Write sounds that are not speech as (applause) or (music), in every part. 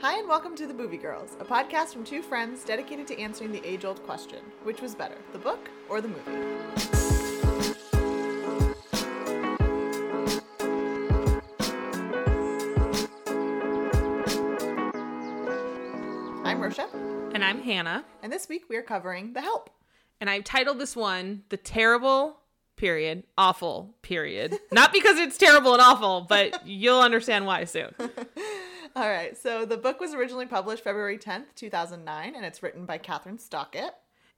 Hi, and welcome to The Boovie Girls, a podcast from two friends dedicated to answering the age old question which was better, the book or the movie? I'm Rosha, And I'm Hannah. and this week we are covering The Help. And I've titled this one The Terrible Period, Awful Period. Not because it's terrible and awful, but (laughs) you'll understand why soon. (laughs) All right, so the book was originally published February 10th, 2009, and it's written by Kathryn Stockett.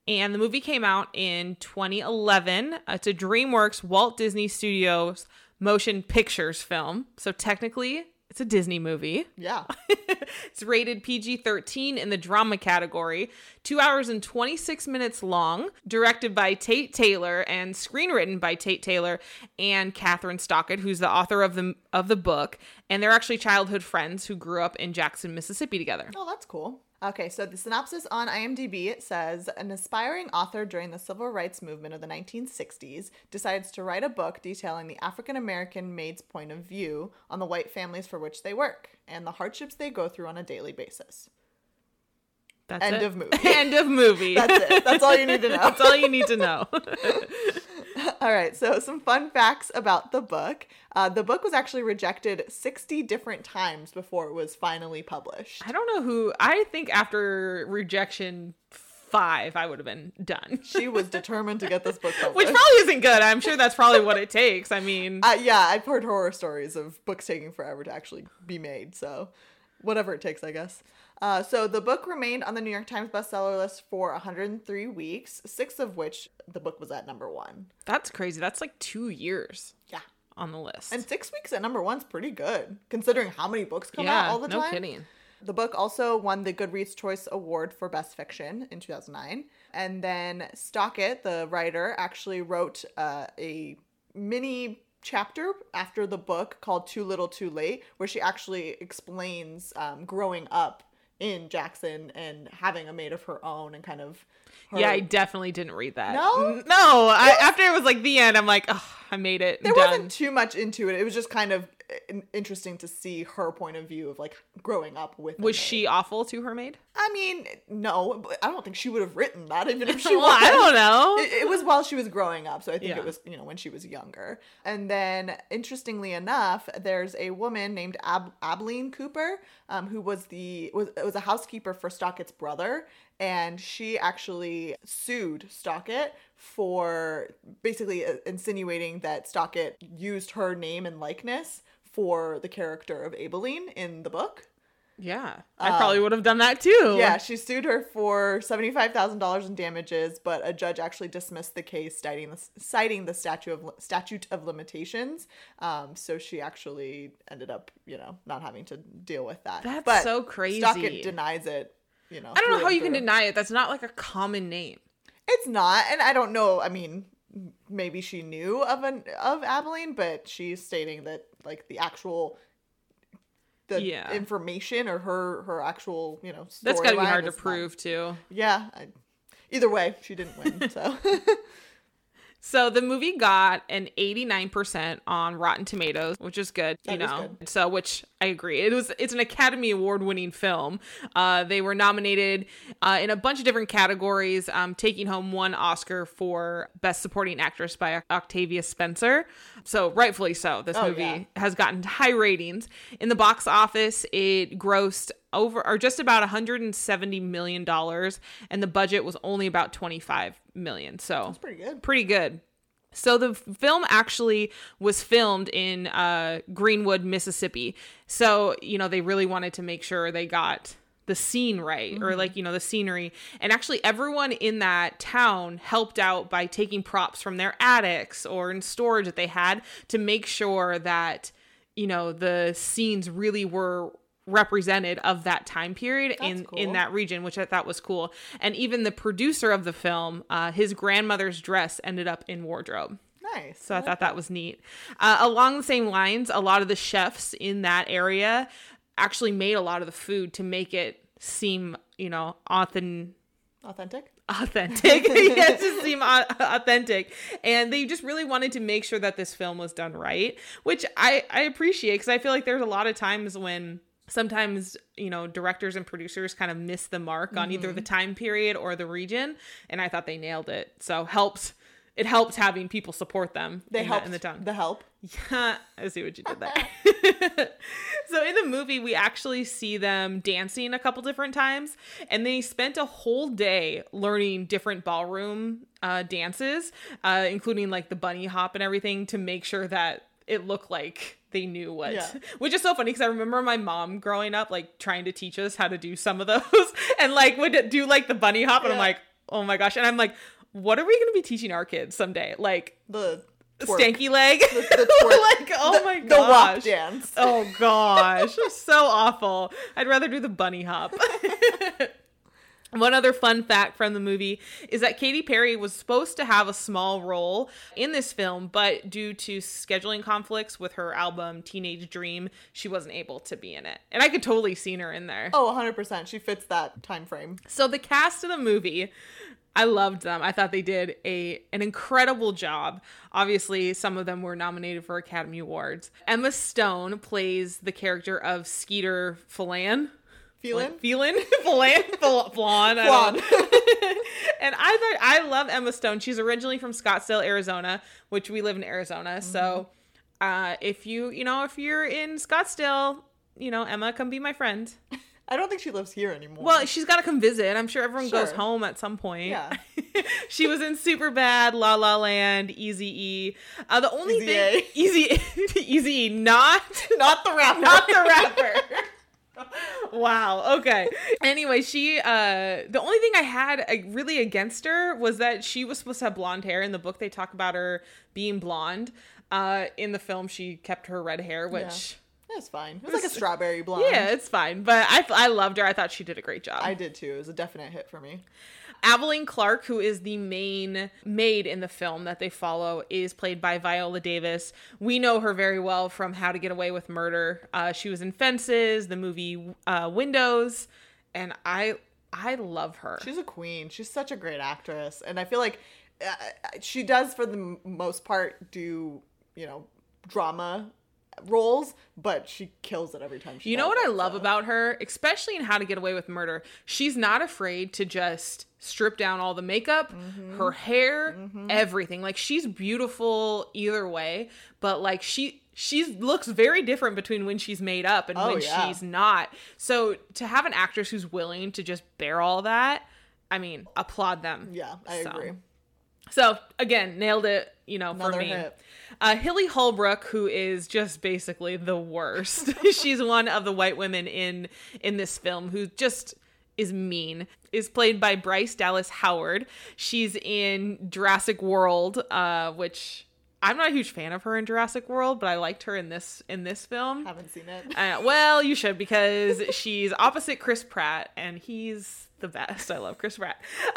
And the movie came out in 2011. It's a DreamWorks Walt Disney Studios motion pictures film. So technically, it's a Disney movie. Yeah. (laughs) it's rated PG 13 in the drama category, two hours and 26 minutes long, directed by Tate Taylor and screenwritten by Tate Taylor and Kathryn Stockett, who's the author of the, of the book. And they're actually childhood friends who grew up in Jackson, Mississippi together. Oh, that's cool. Okay, so the synopsis on IMDb it says an aspiring author during the civil rights movement of the 1960s decides to write a book detailing the African American maid's point of view on the white families for which they work and the hardships they go through on a daily basis. That's End it. of (laughs) movie. End of movie. That's it. That's all you need to (laughs) know. That's all you need to know. (laughs) (laughs) All right, so some fun facts about the book. Uh, the book was actually rejected 60 different times before it was finally published. I don't know who, I think after rejection five, I would have been done. (laughs) She was determined to get this book (laughs) published. Which probably isn't good. I'm sure that's probably what it takes. I mean, Uh, yeah, I've heard horror stories of books taking forever to actually be made. So, whatever it takes, I guess. Uh, so the book remained on the New York Times bestseller list for 103 weeks, six of which the book was at number one. that's crazy. That's like two years Yeah, on the list. and six weeks at number one's pretty good considering how many books come yeah, out all the no time. kidding. The book also won the Goodreads Choice Award for Best Fiction in 2009. And then Stockett, the writer, actually wrote uh, a mini chapter after the book called Too Little Too Late, where she actually explains um, growing up in Jackson and having a maid of her own and kind of. Her... Yeah, I definitely didn't read that. No? No. I, after it was like the end, I'm like, oh, I made it. there done. wasn't too much into it. It was just kind of interesting to see her point of view of like growing up with. Was she awful to her maid? I mean, no, but I don't think she would have written that even if (laughs) she well, was. I don't know. It, it was while she was growing up, so I think Yeah. it was you know when she was younger. And then, interestingly enough, there's a woman named Ab- Ablene Cooper, um, who was the was was a housekeeper for Stockett's brother, and she actually sued Stockett for basically uh, insinuating that Stockett used her name and likeness for the character of Aibileen in the book. yeah, I probably would have done that too. Yeah, she sued her for seventy-five thousand dollars in damages, but a judge actually dismissed the case, citing the citing the statute of statute of limitations. Um, so she actually ended up, you know, not having to deal with that. That's but so crazy. Stockett denies it. You know, I don't know how you can deny it. That's not like a common name. It's not, and I don't know. I mean, maybe she knew of an of Abilene, but she's stating that like the actual. The Yeah. information or her her actual you know That's got to be hard to is not- prove too. Yeah. I, either way, she didn't win. (laughs) So (laughs) So the movie got an 89% on Rotten Tomatoes, which is good, you That know. good. So which I agree. It was it's an Academy Award winning film. Uh, they were nominated uh, in a bunch of different categories, um, taking home one Oscar for Best Supporting Actress by Octavia Spencer. So rightfully so. This Oh, movie yeah. has gotten high ratings. In the box office, it grossed over or just about 170 million dollars and the budget was only about 25 million. So it's pretty good. pretty good. So the film actually was filmed in uh, Greenwood, Mississippi. So you know they really wanted to make sure they got the scene right or like you know the scenery and actually everyone in that town helped out by taking props from their attics or in storage that they had to make sure that you know the scenes really were represented of that time period in cool. in that region which i thought was cool and even the producer of the film uh, his grandmother's dress ended up in wardrobe Nice. so I thought that was neat. Uh, along the same lines, a lot of the chefs in that area actually made a lot of the food to make it seem, you know, authentic. Authentic. (laughs) Authentic, yeah, (laughs) to seem authentic, and they just really wanted to make sure that this film was done right, which I I appreciate because I feel like there's a lot of times when sometimes you know directors and producers kind of miss the mark on either the time period or the region and i thought they nailed it so helps it helps having people support them They help in the town the help. yeah, I see what you did there. (laughs) (laughs) so in the movie, we actually see them dancing a couple different times, and they spent a whole day learning different ballroom uh, dances, uh, including like the bunny hop and everything, to make sure that it looked like they knew what. Yeah. (laughs) Which is so funny because I remember my mom growing up, like trying to teach us how to do some of those, (laughs) and like would do like the bunny hop, and I'm like, oh my gosh, and I'm like. What are we going to be teaching our kids someday? Like The twerk. stanky leg. the twerk. (laughs) like, oh the, my The WAP gosh. dance. Oh gosh, so awful. I'd rather do the bunny hop. One other fun fact from the movie is that Katy Perry was supposed to have a small role in this film, but due to scheduling conflicts with her album Teenage Dream, she wasn't able to be in it. And I could totally see her in there. Oh, 100%. She fits that time frame. So the cast of the movie, I loved them. I thought they did a an incredible job. Obviously, some of them were nominated for Academy Awards. Emma Stone plays the character of Skeeter Phelan. Feeling? Phelan? (laughs) Phelan? Flan. I don't know. (laughs) and I thought I love Emma Stone. She's originally from Scottsdale, Arizona, which we live in Arizona. So uh, if you, you know, if you're in Scottsdale, you know, Emma, come be my friend. (laughs) I don't think she lives here anymore. Well, she's got to come visit. I'm sure everyone goes home at some point. Yeah. she was in Super Bad, La La Land, Easy E. Uh, the only Easy thing, Easy, Easy E, not not the rapper. not the rapper. Wow. Okay. Anyway, she uh the only thing I had uh, really against her was that she was supposed to have blonde hair in the book they talk about her being blonde. Uh in the film she kept her red hair, which That's fine. It was like a strawberry blonde. yeah, it's fine. But I I loved her. I thought she did a great job. I did too. It was a definite hit for me. Aibileen Clark, who is the main maid in the film that they follow, is played by Viola Davis. We know her very well from How to Get Away with Murder. Uh, she was in Fences, the movie uh, Widows, and I I love her. She's a queen. She's such a great actress, and I feel like uh, she does, for the most part, do you know drama roles, but she kills it every time. She You know what I love so. about her, especially in How to Get Away with Murder? She's not afraid to just strip down all the makeup, Mm-hmm. her hair, everything. Like she's beautiful either way, but like she she looks very different between when she's made up and Oh, when yeah. she's not. So to have an actress who's willing to just bear all that, I mean, applaud them. Yeah, I So. agree. So again, nailed it. You know, Another for me. hit. Uh, Hilly Holbrook, who is just basically the worst. (laughs) She's one of the white women in in this film who just is mean. Is played by Bryce Dallas Howard. She's in Jurassic World, uh, which I'm not a huge fan of her in Jurassic World, but I liked her in this in this film. Haven't seen it. Uh, well, you should because she's opposite Chris Pratt, and he's the best. I love Chris Pratt. (laughs)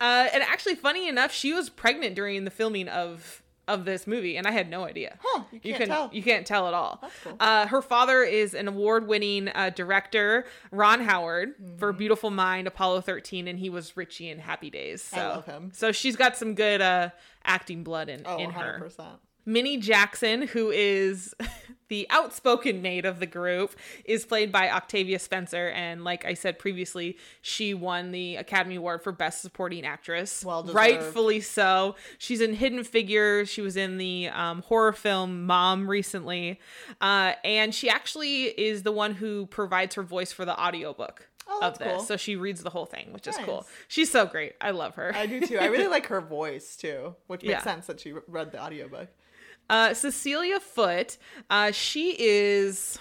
uh, and actually, funny enough, she was pregnant during the filming of of this movie, and I had no idea. Huh, you can't can, tell. You can't tell at all. That's cool. Uh, her father is an award-winning uh, director, Ron Howard, Mm-hmm. for Beautiful Mind, Apollo 13, and he was Richie in Happy Days. So, I love him. So she's got some good uh, acting blood in Oh, in her. 100%. Minny Jackson, who is (laughs) the outspoken maid of the group, is played by Octavia Spencer. And like I said previously, she won the Academy Award for Best Supporting Actress. Well deserved. Rightfully so. She's in Hidden Figures. She was in the um, horror film Mom recently. Uh, and she actually is the one who provides her voice for the audiobook. Oh, of this. cool. So she reads the whole thing, which is cool. She's so great. I love her. I do too. I really (laughs) like her voice too, which makes Yeah. sense that she read the audiobook. Uh, Cecilia Foote, uh, she is.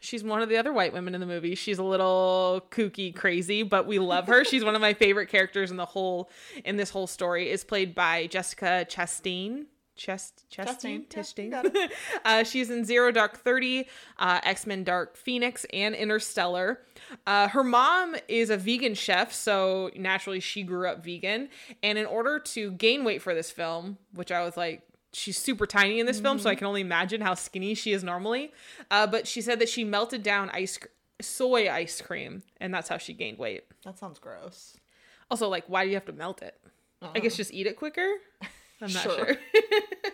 She's one of the other white women in the movie. She's a little kooky, crazy, but we love her. She's one of my favorite characters in the whole in this whole story. Is played by Jessica Chastain. Chest, Chastain, Chastain, yeah, you got it. (laughs) uh, she's in Zero Dark Thirty, uh, X Men Dark Phoenix, and Interstellar. Uh, her mom is a vegan chef, so naturally she grew up vegan. And in order to gain weight for this film, which I was like, she's super tiny in this film, so I can only imagine how skinny she is normally. Uh, but she said that she melted down ice soy ice cream, and that's how she gained weight. That sounds gross. Also, like, why do you have to melt it? I guess just eat it quicker. (laughs) I'm not Sure. sure. (laughs)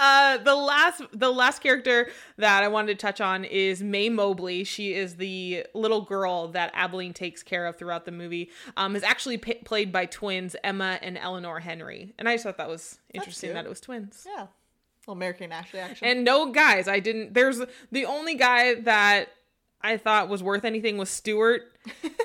Uh, the last the last character that I wanted to touch on is Mae Mobley. She is the little girl that Aibileen takes care of throughout the movie. Um, is actually p- played by twins Emma and Eleanor Henry, and I just thought that was interesting that it was twins. Yeah. American Ashley action. And no guys, I didn't. There's the only guy that I thought was worth anything was Stuart.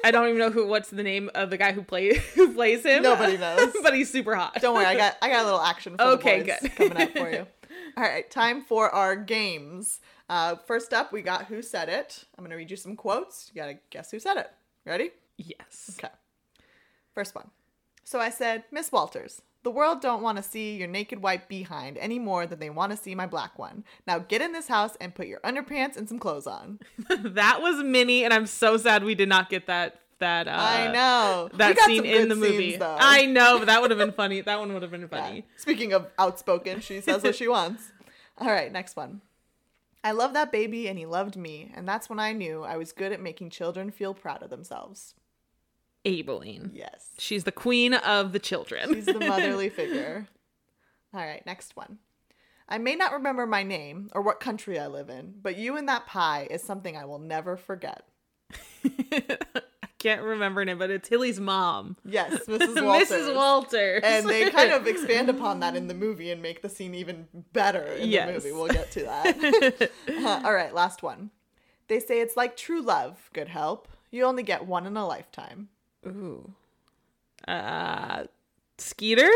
I don't even know who. What's the name of the guy who play (laughs) who plays him? Nobody knows. (laughs) but he's super hot. Don't worry, I got I got a little action for Okay, good. coming up for you. (laughs) All right, time for our games. Uh, first up, we got Who Said It. I'm going to read you some quotes. You got to guess who said it. Ready? Yes. Okay. First one. So I said, Miss Walters, the world don't want to see your naked white behind any more than they want to see my black one. Now get in this house and put your underpants and some clothes on. (laughs) that was Minny, and I'm so sad we did not get that. That uh, I know. That scene in the movie. scenes. I know, but that would have been funny. That one would have been Yeah. funny. Speaking of outspoken, she says what she wants. All right, next one. I love that baby and he loved me, and that's when I knew I was good at making children feel proud of themselves. Aibileen. Yes. She's the queen of the children. She's the motherly (laughs) figure. All right, next one. I may not remember my name or what country I live in, but you and that pie is something I will never forget. (laughs) I can't remember name, but it's Hilly's mom. Yes, (laughs) Mrs. Walters. Mrs. Walters. And they kind of expand upon that in the movie and make the scene even better in Yes. the movie. We'll get to that. Uh, all right, last one. They say it's like true love, good help. You only get one in a lifetime. Ooh. Uh, Skeeter?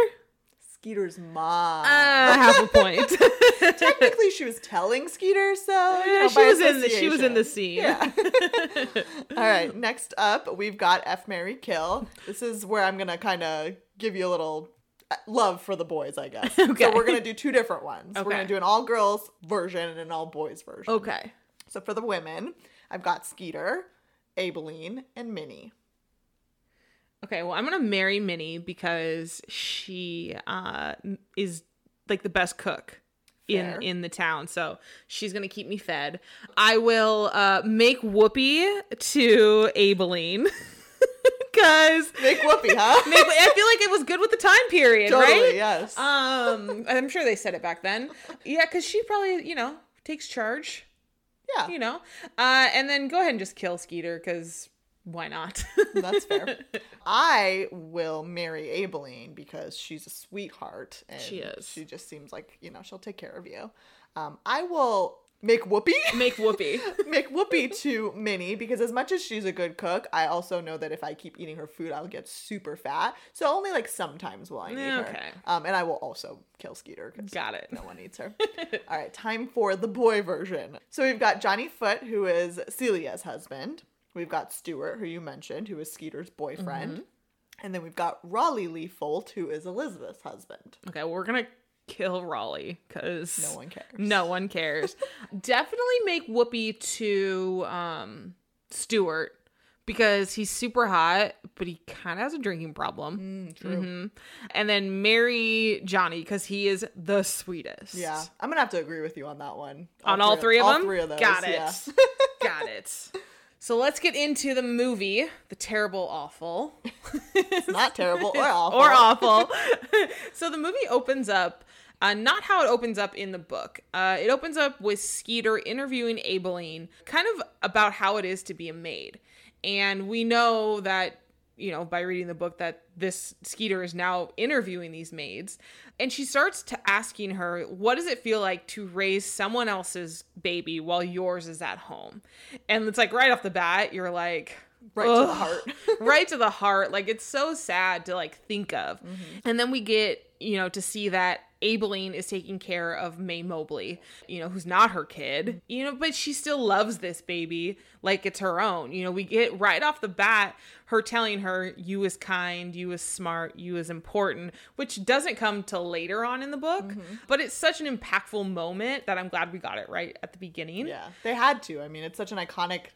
Skeeter's mom. Uh, half a point. (laughs) Technically, she was telling Skeeter, so you know, she was in the, she was in the scene. Yeah. (laughs) All right. Next up, we've got F Marry Kill. This is where I'm gonna kind of give you a little uh, love for the boys, I guess. (laughs) Okay. So we're gonna do two different ones. Okay. We're gonna do an all girls version and an all boys version. okay. So for the women, I've got Skeeter, Aibileen, and Minny. Okay, well, I'm gonna marry Minny because she uh is like the best cook Fair. in in the town. So she's gonna keep me fed. I will uh make Whoopi to Aibileen (laughs) because Make Whoopi, huh? (laughs) I feel like it was good with the time period, totally, right? yes. Um, I'm sure they said it back then. Yeah, because she probably you know takes charge. yeah, You know, uh, and then go ahead and just kill Skeeter because why not? (laughs) that's fair. (laughs) I will marry Aibileen because she's a sweetheart. And She is. She just seems like, you know, she'll take care of you. Um, I will make Whoopi. (laughs) Make Whoopi. make Whoopi to Minny because as much as she's a good cook, I also know that if I keep eating her food, I'll get super fat. So only like sometimes will I need her. Okay. Um, and I will also kill Skeeter because Got it. no one needs her. All right, time for the boy version. So we've got Johnny Foote, who is Celia's husband. We've got Stuart, who you mentioned, who is Skeeter's boyfriend. Mm-hmm. And then we've got Raleigh Leefolt, who is Elizabeth's husband. Okay, well, we're gonna kill Raleigh because No one cares. No one cares. (laughs) Definitely make Whoopi to um Stuart because he's super hot, but he kind of has a drinking problem. Mm, true. Mhm. And then marry Johnny because he is the sweetest. Yeah, I'm gonna have to agree with you on that one. On all three of all them? three of those. Got it. yeah. Got it. (laughs) So let's get into the movie, The Terrible Awful. It's not terrible or awful. (laughs) or awful. (laughs) so the movie opens up, uh, not how it opens up in the book. Uh, it opens up with Skeeter interviewing Aibileen, kind of about how it is to be a maid. And we know that, you know, by reading the book, that this Skeeter is now interviewing these maids. And she starts to asking her, what does it feel like to raise someone else's baby while yours is at home? And it's like right off the bat, you're like, Right to the heart. (laughs) right to the heart. Like it's so sad to like think of. Mm-hmm. And then we get, you know, to see that Aibileen is taking care of Mae Mobley, you know, who's not her kid, you know, but she still loves this baby like it's her own. You know, we get right off the bat her telling her, you is kind, you is smart, you is important, which doesn't come till later on in the book, mm-hmm. but it's such an impactful moment that I'm glad we got it right at the beginning. yeah, they had to. I mean, it's such an iconic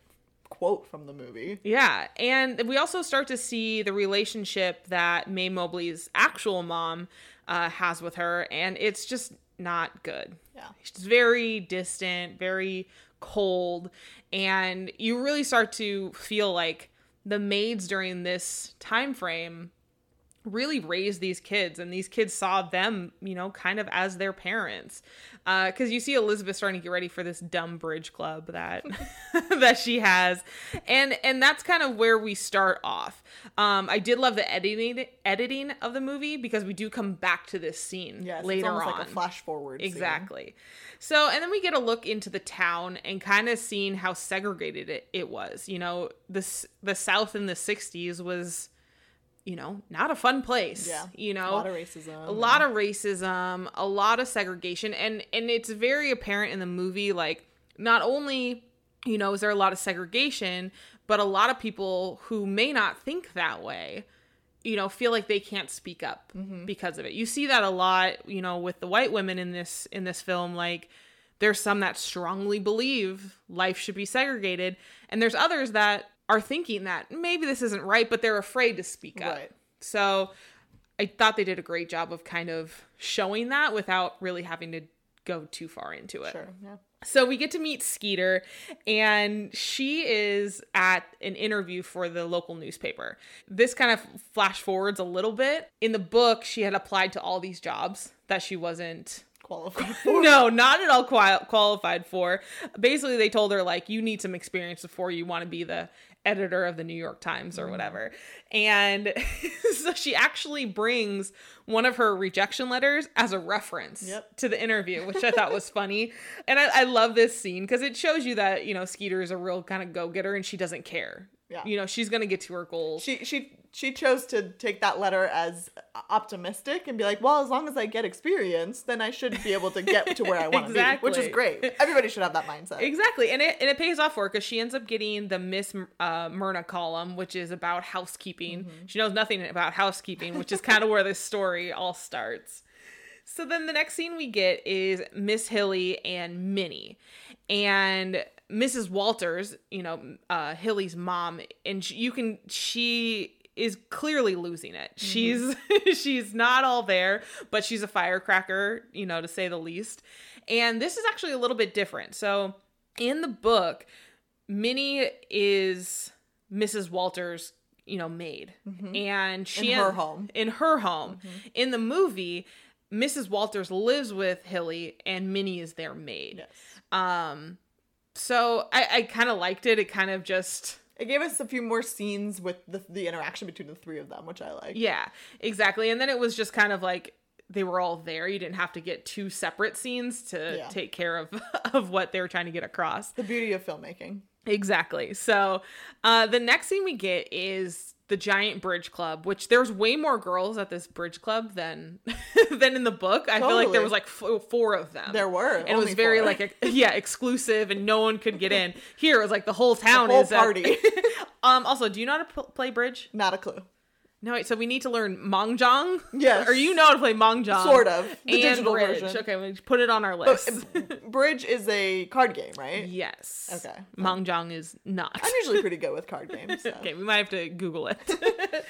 quote from the movie. Yeah, and we also start to see the relationship that Mae Mobley's actual mom uh, has with her, and it's just not good. Yeah. She's very distant, very cold, and you really start to feel like the maids during this time frame really raised these kids and these kids saw them you know kind of as their parents because uh, you see elizabeth starting to get ready for this dumb bridge club that (laughs) (laughs) that she has and and that's kind of where we start off um i did love the editing editing of the movie because we do come back to this scene Yes, later it's on like a flash forward. scene. Exactly. So, and then we get a look into the town and kind of seeing how segregated it, it was. You know, the s- the South in the '60s was, you know, not a fun place. Yeah. You know, a lot of racism. a lot of racism, a lot of segregation, and and it's very apparent in the movie. Like, not only you know is there a lot of segregation, but a lot of people who may not think that way you know feel like they can't speak up mm-hmm. because of it you see that a lot you know with the white women in this in this film like there's some that strongly believe life should be segregated and there's others that are thinking that maybe this isn't right but they're afraid to speak up Right. so i thought they did a great job of kind of showing that without really having to go too far into it Sure. Yeah. so we get to meet Skeeter, and she is at an interview for the local newspaper. This kind of flash forwards a little bit. In the book, she had applied to all these jobs that she wasn't Qualified (laughs) for. no, not at all qual- qualified for. Basically, they told her like you need some experience before you want to be the editor of the New York Times or mm-hmm. whatever. And (laughs) so she actually brings one of her rejection letters as a reference Yep. to the interview, which I thought was (laughs) funny. And I, I love this scene because it shows you that you know Skeeter is a real kind of go getter and she doesn't care. Yeah. You know, she's gonna get to her goals. She she she chose to take that letter as optimistic and be like, well, as long as I get experience, then I should be able to get to where I want to be, which is great. Everybody should have that mindset. Exactly, and it and it pays off for her because she ends up getting the Miss uh, Myrna column, which is about housekeeping. She knows nothing about housekeeping, which is kind of where this story all starts. So then the next scene we get is Miss Hilly and Minny, and Mrs. Walters, you know, uh, Hilly's mom, and she, you can she is clearly losing it. She's (laughs) she's not all there, but she's a firecracker, you know, to say the least. And this is actually a little bit different. So in the book, Minny is Mrs. Walters, you know, maid, and she In her home. In her home, in the movie, Mrs. Walters lives with Hilly, and Minny is their maid. Yes. Um, so I, I kind of liked it. It kind of just It gave us a few more scenes with the, the interaction between the three of them, which I like. yeah, exactly. And then it was just kind of like they were all there. You didn't have to get two separate scenes to Yeah. take care of (laughs) of what they were trying to get across. The beauty of filmmaking. Exactly. So uh, the next scene we get is the giant bridge club, which there's way more girls at this bridge club than (laughs) than in the book. I feel like there was like f- four of them. There were, and it was very four. like a, yeah exclusive, and no one could get in. (laughs) Here it was like the whole town Whole is at- party. (laughs) um. Also, do you know how to p- play bridge? Not a clue. No, wait. So we need to learn mahjong. Yes. Or you know how to play mahjong? Sort of. The and digital bridge. version. Okay, we put it on our But list. (laughs) bridge is a card game, right? yes. Okay. Mahjong is not. I'm usually pretty good with card games. (laughs) So. Okay, we might have to Google it. (laughs)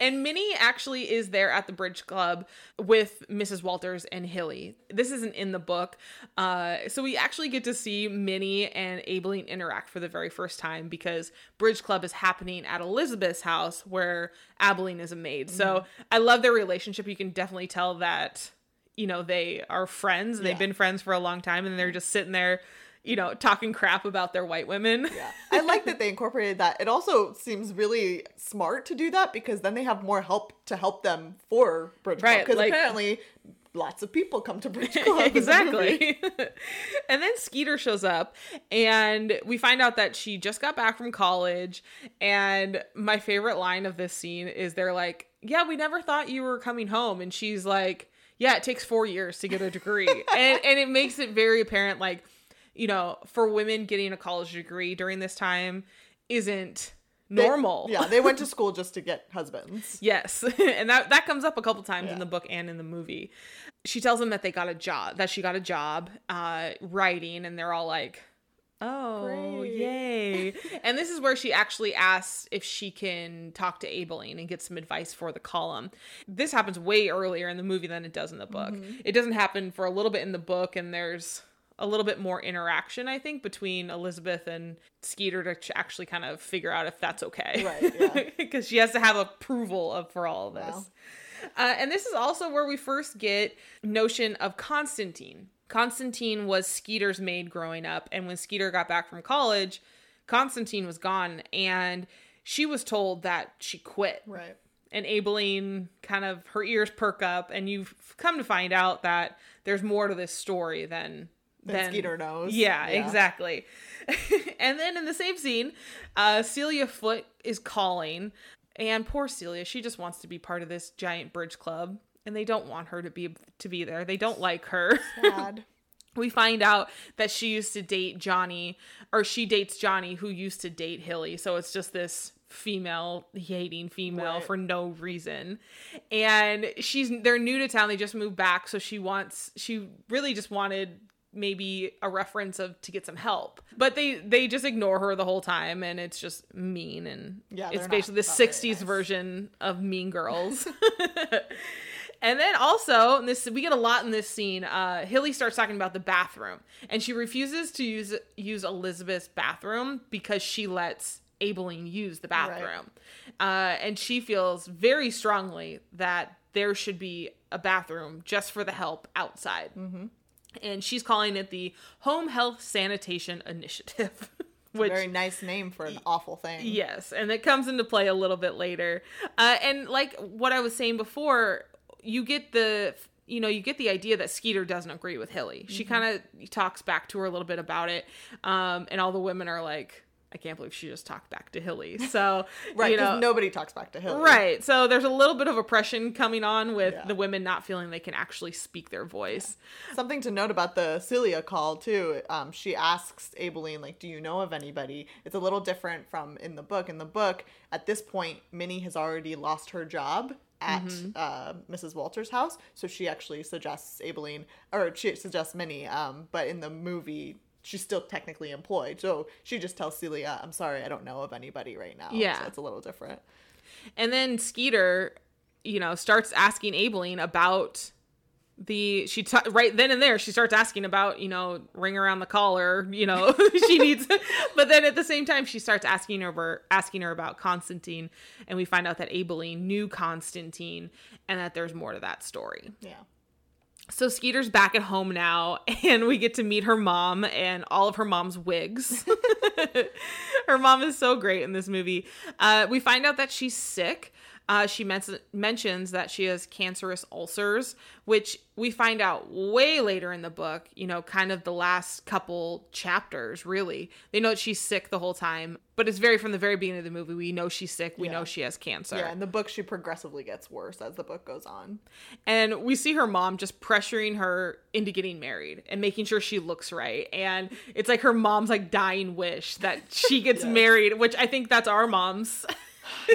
and Minny actually is there at the Bridge Club with Mrs. Walters and Hilly. This isn't in the book. Uh, so we actually get to see Minny and Aileen interact for the very first time because Bridge Club is happening at Elizabeth's house where Aibileen is a maid. So I love their relationship. You can definitely tell that, you know, they are friends. They've Yeah. been friends for a long time and they're just sitting there, you know, talking crap about their white women. Yeah. I like that they incorporated that. It also seems really smart to do that because then they have more help to help them for Bridge Club. Right, Because like- apparently lots of people come to Bridge (laughs) Club. exactly. (laughs) and then Skeeter shows up, and we find out that she just got back from college. And my favorite line of this scene is they're like, Yeah, we never thought you were coming home. And she's like, Yeah, it takes four years to get a degree. (laughs) and, and it makes it very apparent, like, you know, for women getting a college degree during this time isn't They- normal. yeah, they went to (laughs) school just to get husbands. Yes, (laughs) and that that comes up a couple times in the book and in the movie. She tells them that they got a job, that she got a job uh, writing, and they're all like, "Oh, Great. yay!" (laughs) and this is where she actually asks if she can talk to Aileen and get some advice for the column. This happens way earlier in the movie than it does in the book. Mm-hmm. It doesn't happen for a little bit in the book, and there's a little bit more interaction, I think, between Elizabeth and Skeeter to actually kind of figure out if that's okay. Right, yeah. (laughs) Because she has to have approval of for all of this. Wow. Uh, and this is also where we first get notion of Constantine. Constantine was Skeeter's maid growing up, and when Skeeter got back from college, Constantine was gone, and she was told that she quit Right. and Aibileen kind of her ears perk up, and you've come to find out that there's more to this story than Than Skeeter knows. Yeah, Yeah. exactly. (laughs) and then in the same scene, uh, Celia Foote is calling, and poor Celia, she just wants to be part of this giant bridge club, and they don't want her to be to be there. They don't like her. (laughs) Sad. we find out that she used to date Johnny, or she dates Johnny, who used to date Hilly. So it's just this female hating female Right. for no reason. And she's they're new to town. They just moved back, so she wants she really just wanted maybe a reference of to get some help. But they they just ignore her the whole time and it's just mean and Yeah, it's basically the 60s nice. version of Mean Girls. (laughs) And then also, this we get a lot in this scene. Uh, Hilly starts talking about the bathroom, and she refuses to use use Elizabeth's bathroom because she lets Aibileen use the bathroom, uh, and she feels very strongly that there should be a bathroom just for the help outside. Mm-hmm. And she's calling it the Home Health Sanitation Initiative, (laughs) which Very nice name for an awful thing. Yes, and it comes into play a little bit later. Uh, and like what I was saying before, you get the you know you get the idea that Skeeter doesn't agree with Hilly. She Mm-hmm. kind of talks back to her a little bit about it, um, and all the women are like, "I can't believe she just talked back to Hilly." So (laughs) Right, you because know, nobody talks back to Hilly. Right. So there's a little bit of oppression coming on with Yeah. the women not feeling they can actually speak their voice. Something to note about the Celia call too. Um, she asks Aibileen, like, "Do you know of anybody?" It's a little different from in the book. In the book, at this point, Minny has already lost her job at Mm-hmm. uh, Mrs. Walter's house, so she actually suggests Aibileen, or she suggests Minny. Um, but in the movie. She's still technically employed, so she just tells Celia, "I'm sorry, I don't know of anybody right now." Yeah. so it's a little different. And then Skeeter, you know, starts asking Aibileen about the she t- right then and there she starts asking about you know ring around the collar you know (laughs) she needs (laughs) but then at the same time she starts asking her asking her about Constantine and we find out that Aibileen knew Constantine and that there's more to that story Yeah. So Skeeter's back at home now, (laughs) and we get to meet her mom and all of her mom's wigs. (laughs) her mom is so great in this movie. Uh, we find out that she's sick. Uh, she men- mentions that she has cancerous ulcers, which we find out way later in the book, you know, kind of the last couple chapters, really. They know that she's sick the whole time, but it's very from the very beginning of the movie. We know she's sick. We Yeah. know she has cancer. Yeah, in the book, she progressively gets worse as the book goes on. And we see her mom just pressuring her into getting married and making sure she looks right. And it's like her mom's like dying wish that she gets (laughs) Yes. married, which I think that's our mom's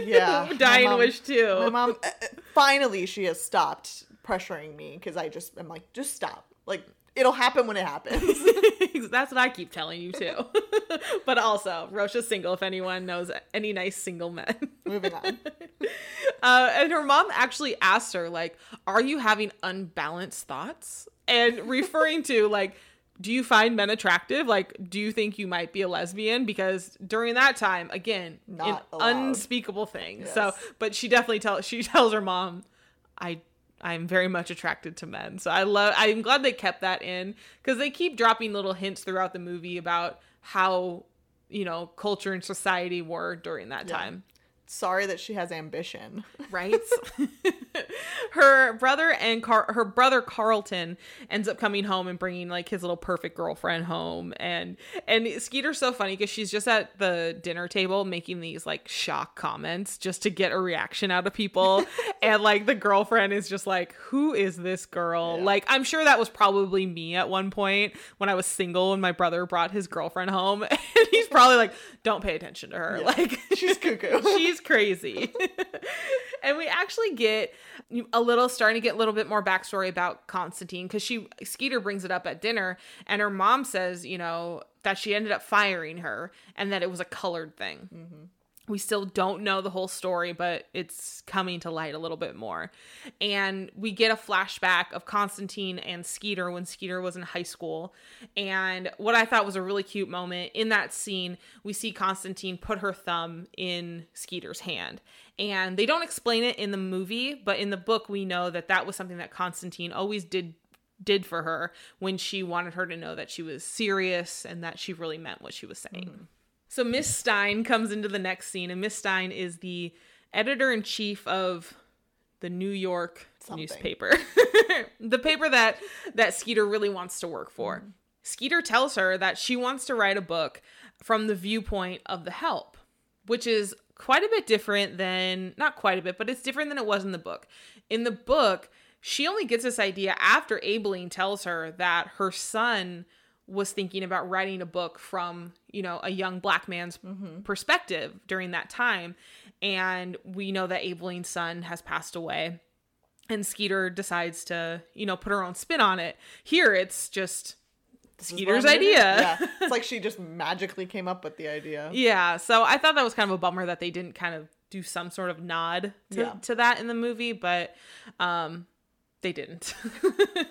Yeah, (laughs) dying mom- wish too. My mom, uh, uh, finally, she has stopped pressuring me because I just, I'm like, just stop. Like, it'll happen when it happens. (laughs) that's what I keep telling you too. (laughs) but also, Rosha's single if anyone knows any nice single men. Moving on. Uh, and her mom actually asked her, like, are you having unbalanced thoughts? And referring to, like, do you find men attractive? Like, do you think you might be a lesbian? Because during that time, again, Not an allowed. unspeakable thing. So, but she definitely tells she (laughs) tells her mom, I I'm very much attracted to men. So I love I'm glad they kept that in because they keep dropping little hints throughout the movie about how you know culture and society were during that Yeah. time Sorry that she has ambition. right? (laughs) her brother and Car- her brother Carlton ends up coming home and bringing like his little perfect girlfriend home, and and Skeeter's so funny because she's just at the dinner table making these like shock comments just to get a reaction out of people, (laughs) and like the girlfriend is just like, "Who is this girl?" Yeah. Like I'm sure that was probably me at one point when I was single and my brother brought his girlfriend home, (laughs) and he's probably like, "Don't pay attention to her," Yeah. like She's cuckoo. she's crazy. (laughs) and we actually get a little starting to get a little bit more backstory about Constantine because she Skeeter brings it up at dinner and her mom says, you know, that she ended up firing her and that it was a colored thing. Mm-hmm. We still don't know the whole story, but it's coming to light a little bit more. And we get a flashback of Constantine and Skeeter when Skeeter was in high school. And what I thought was a really cute moment in that scene, we see Constantine put her thumb in Skeeter's hand. And they don't explain it in the movie, but in the book, we know that that was something that Constantine always did did for her when she wanted her to know that she was serious and that she really meant what she was saying. Mm-hmm. So Miss Stein comes into the next scene, and Miss Stein is the editor in chief of the New York Something. newspaper, (laughs) the paper that that Skeeter really wants to work for. Mm. Skeeter tells her that she wants to write a book from the viewpoint of the help, which is quite a bit different than not quite a bit, but it's different than it was in the book. In the book, she only gets this idea after Aibileen tells her that her son was thinking about writing a book from you know a young black man's mm-hmm. perspective during that time. And we know that Aibileen's son has passed away and Skeeter decides to you know put her own spin on it. Here it's just Skeeter's idea. Yeah. (laughs) It's like she just magically came up with the idea. Yeah so I thought that was kind of a bummer that they didn't kind of do some sort of nod to, yeah. to that in the movie but um they didn't.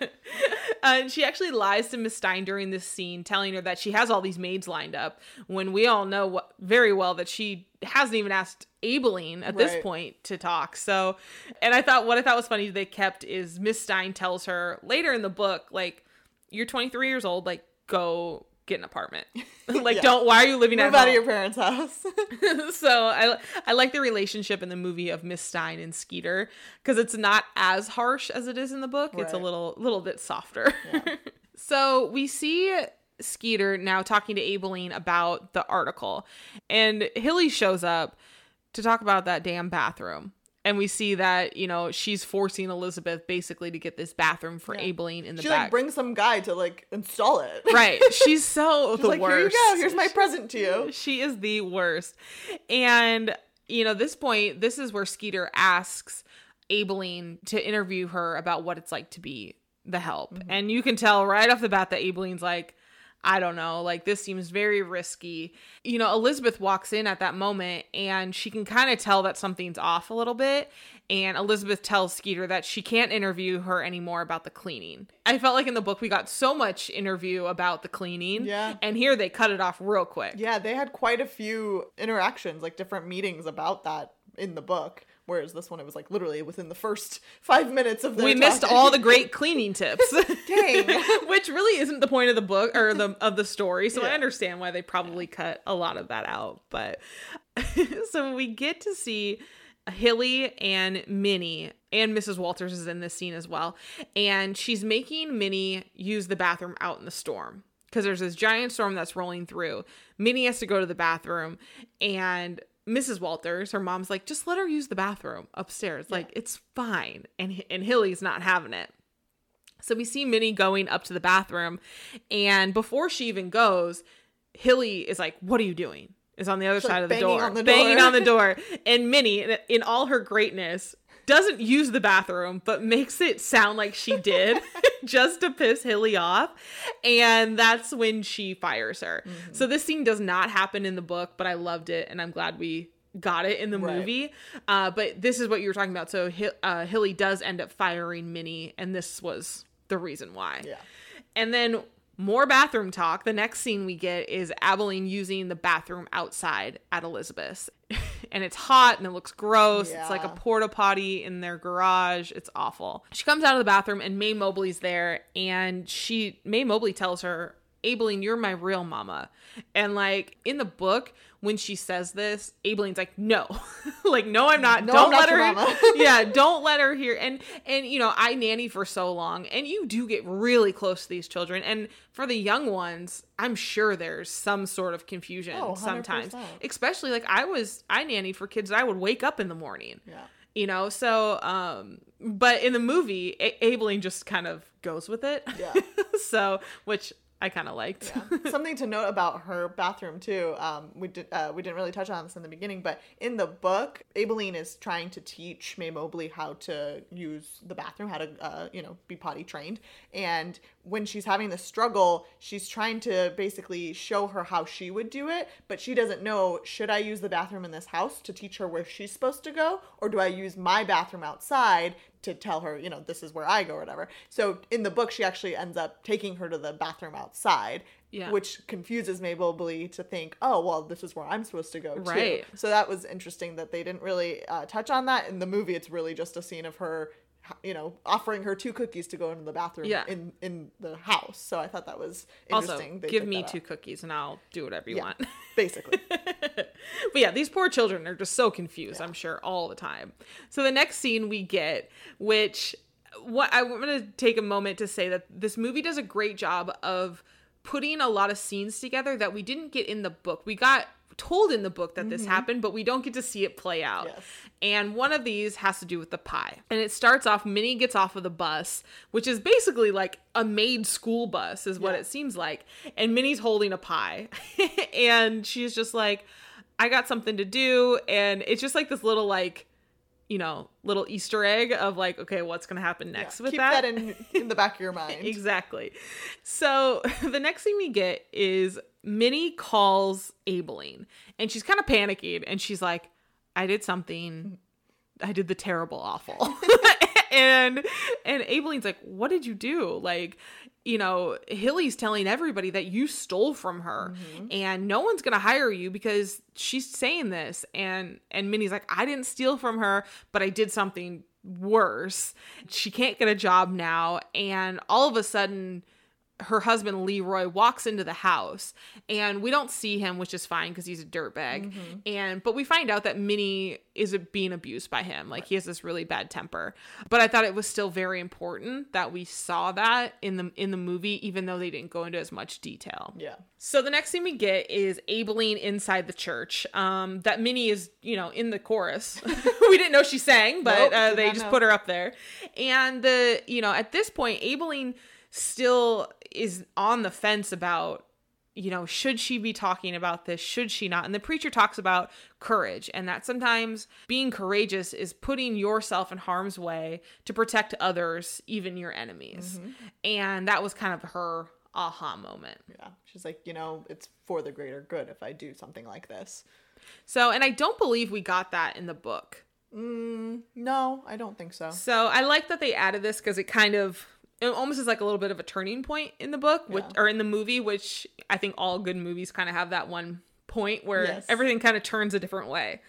(laughs) uh, she actually lies to Miss Stein during this scene, telling her that she has all these maids lined up. When we all know what, very well that she hasn't even asked Aibileen at right. this point to talk. So, and I thought what I thought was funny they kept is Miss Stein tells her later in the book, like, "You're 23 years old. Like, go get an apartment. (laughs) like, yeah. don't. Why are you living Move at out home? of your parents' house? (laughs) (laughs) so I I like the relationship in the movie of Miss Stein and Skeeter because it's not as harsh as it is in the book. Right. It's a little little bit softer. Yeah. so we see Skeeter now talking to Aibileen about the article, and Hilly shows up to talk about that damn bathroom and we see that you know she's forcing Elizabeth basically to get this bathroom for yeah. Aibileen in the she, back. like brings some guy to like install it. (laughs) Right. She's so (laughs) she's the like, worst. Here you go. Here's my present to you. She is the worst. And you know, this point, this is where Skeeter asks Aibileen to interview her about what it's like to be the help. Mm-hmm. And you can tell right off the bat that Aibileen's like, I don't know, like this seems very risky. You know, Elizabeth walks in at that moment and she can kind of tell that something's off a little bit. And Elizabeth tells Skeeter that she can't interview her anymore about the cleaning. I felt like in the book we got so much interview about the cleaning. Yeah. And here they cut it off real quick. Yeah, they had quite a few interactions, like different meetings about that in the book. Whereas this one, it was like literally within the first five minutes of the. We talking. missed all the (laughs) great cleaning tips. (laughs) (laughs) Dang. Which really isn't the point of the book or the of the story. So yeah. I understand why they probably cut a lot of that out. But so we get to see Hilly and Minny and Mrs. Walters is in this scene as well. And she's making Minny use the bathroom out in the storm because there's this giant storm that's rolling through. Minny has to go to the bathroom and Mrs. Walters, her mom's like, just let her use the bathroom upstairs. Yeah. Like, it's fine. And and Hilly's not having it. So we see Minny going up to the bathroom, and before she even goes, Hilly is like, What are you doing? Is on the other She's side like of the door, on the banging door. on the door. (laughs) And Minny, in all her greatness, doesn't use the bathroom, but makes it sound like she did (laughs) (laughs) just to piss Hilly off. And that's when she fires her. Mm-hmm. So this scene does not happen in the book, but I loved it and I'm glad we got it in the right. movie. Uh, but this is what you were talking about. So uh, Hilly does end up firing Minny, and this was the reason why. Yeah. And then more bathroom talk. The next scene we get is Aibileen using the bathroom outside at Elizabeth's. (laughs) and it's hot and it looks gross. Yeah. It's like a porta potty in their garage. It's awful. She comes out of the bathroom and Mae Mobley's there and she Mae Mobley tells her, Aibileen, you're my real mama. And like in the book, when she says this, Aibileen's like, no, (laughs) like, no, I'm not. No, don't I'm let not her. (laughs) (laughs) yeah, don't let her hear. And and you know, I nanny for so long, and you do get really close to these children. And for the young ones, I'm sure there's some sort of confusion oh, sometimes, especially like I was, I nanny for kids that I would wake up in the morning. Yeah. You know, so um, but in the movie, a- Aibileen just kind of goes with it. Yeah. so, which I kind of liked. Yeah. Something to note about her bathroom too. Um, we did uh, we didn't really touch on this in the beginning, but in the book, Aibileen is trying to teach Mae Mobley how to use the bathroom, how to uh, you know be potty trained, and when she's having the struggle, she's trying to basically show her how she would do it, but she doesn't know should I use the bathroom in this house to teach her where she's supposed to go, or do I use my bathroom outside to tell her, you know, this is where I go or whatever. So in the book, she actually ends up taking her to the bathroom outside. Yeah. Which confuses Mae Mobley to think, oh, well, this is where I'm supposed to go too. Right. So that was interesting that they didn't really uh, touch on that in the movie. It's really just a scene of her, you know, offering her two cookies to go into the bathroom Yeah. in in the house. So I thought that was Also, interesting. They give me two cookies and I'll do whatever you Yeah. want. (laughs) basically. but yeah, these poor children are just so confused, I'm sure, all the time. So the next scene we get, which what I want to take a moment to say that this movie does a great job of putting a lot of scenes together that we didn't get in the book. We got told in the book that this mm-hmm. happened, but we don't get to see it play out. Yes. And one of these has to do with the pie. And it starts off Minny gets off of the bus, which is basically like a maid school bus, is what Yeah. it seems like. And Minny's holding a pie. (laughs) and she's just like, I got something to do. And it's just like this little, like, you know, little Easter egg of like, okay, what's going to happen next Yeah, with Keep that? that, in in the back of your (laughs) mind. exactly. So (laughs) the next thing we get is Minny calls Aibileen and she's kind of panicking and she's like, I did something. I did the terrible awful. (laughs) and and Aibileen's like, What did you do? Like, you know, Hilly's telling everybody that you stole from her mm-hmm. and no one's gonna hire you because she's saying this. And and Minny's like, I didn't steal from her, but I did something worse. She can't get a job now. And all of a sudden, her husband Leroy walks into the house and we don't see him, which is fine because he's a dirtbag. And but we find out that Minny is being abused by him. Like he has this really bad temper. But I thought it was still very important that we saw that in the in the movie, even though they didn't go into as much detail. yeah. So the next thing we get is Aibileen inside the church. Um, that Minny is, you know, in the chorus. (laughs) we didn't know she sang, but Nope, uh, they just know. put her up there. And the, you know, at this point, Aibileen still is on the fence about you know, should she be talking about this? Should she not? And the preacher talks about courage and that sometimes being courageous is putting yourself in harm's way to protect others, even your enemies. And that was kind of her aha moment. Yeah. She's like, you know, it's for the greater good if I do something like this. So, and I don't believe we got that in the book. Mm, no, I don't think so. So I like that they added this because it kind of it almost is like a little bit of a turning point in the book, which, Yeah. or in the movie, which I think all good movies kind of have that one point where Yes. everything kind of turns a different way.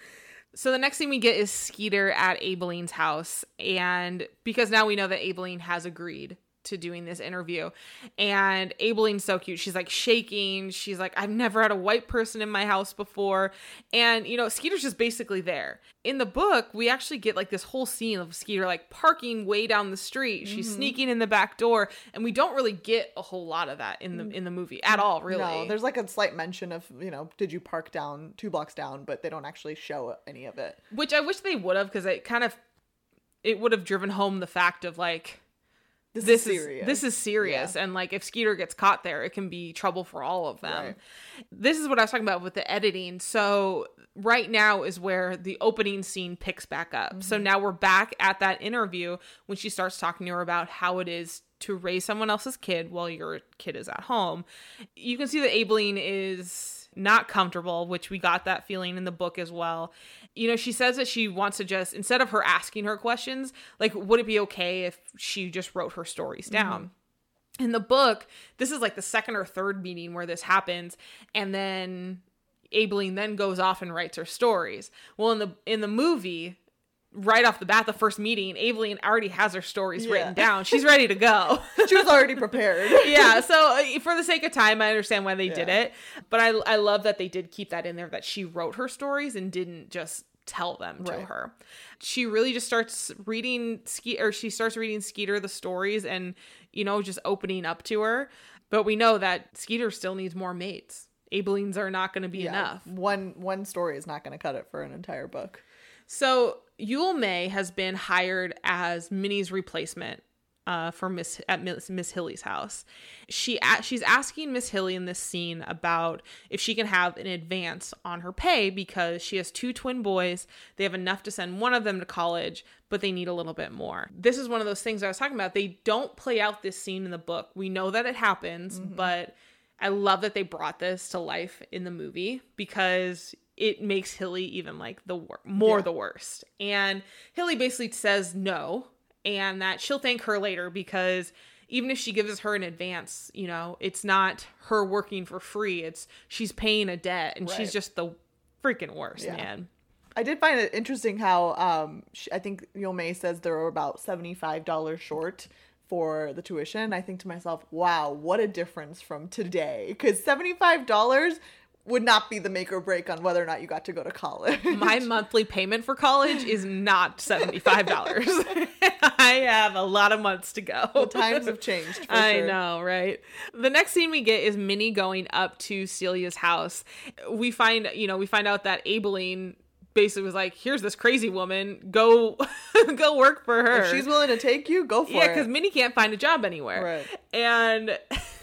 So the next thing we get is Skeeter at Aibileen's house, and because now we know that Aibileen has agreed to doing this interview, and Aibileen's so cute. She's like shaking. She's like, "I've never had a white person in my house before," and you know, Skeeter's just basically there. In the book, we actually get like this whole scene of Skeeter like parking way down the street. She's mm-hmm. sneaking in the back door, and we don't really get a whole lot of that in the mm. in the movie at all. Really, No, there's like a slight mention of, you know, did you park down two blocks down, but they don't actually show any of it. which I wish they would have because it kind of it would have driven home the fact of like This, this is serious. this is serious and like if Skeeter gets caught there, it can be trouble for all of them. Right. This is what I was talking about with the editing. So right now is where the opening scene picks back up. So Mm-hmm. now we're back at that interview when she starts talking to her about how it is to raise someone else's kid while your kid is at home. You can see that Aibileen is not comfortable, which we got that feeling in the book as well. You know, she says that she wants to just, instead of her asking her questions, like, would it be okay if she just wrote her stories mm-hmm. down? in the book, this is like the second or third meeting where this happens, and then Aibileen then goes off and writes her stories. Well, in the in the movie, right off the bat, the first meeting, Aibileen already has her stories Yeah. written down. She's ready to go. (laughs) she was already prepared. (laughs) yeah, so uh, for the sake of time, I understand why they did it, but I I love that they did keep that in there that she wrote her stories and didn't just tell them to Right. her. She really just starts reading Ske or she starts reading Skeeter the stories and you know just opening up to her. But we know that Skeeter still needs more mates. Aibileens are not going to be Yeah, enough. One one story is not going to cut it for an entire book. So Yule May has been hired as Minny's replacement uh, for Miss at Miss, Miss Hilly's house. She a- she's asking Miss Hilly in this scene about if she can have an advance on her pay because she has two twin boys. They have enough to send one of them to college, but they need a little bit more. This is one of those things I was talking about. They don't play out this scene in the book. We know that it happens, but I love that they brought this to life in the movie because it makes Hilly even like the wor- more Yeah. the worst. And Hilly basically says no and that she'll thank her later because even if she gives her an advance, you know, it's not her working for free. It's she's paying a debt and Right. she's just the freaking worst, Yeah. man. I did find it interesting how um sh I think May says they were about seventy five dollars short for the tuition. I think to myself, wow, what a difference from today. Because seventy five dollars would not be the make or break on whether or not you got to go to college. (laughs) My monthly payment for college is not $75. (laughs) I have a lot of months to go. Times have changed. For I sure. know, right? The next scene we get is Minny going up to Celia's house. We find, you know, we find out that Aibileen basically was like, "Here's this crazy woman. Go, (laughs) go work for her." If she's willing to take you, go for yeah, it. Yeah, because Minny can't find a job anywhere. Right. And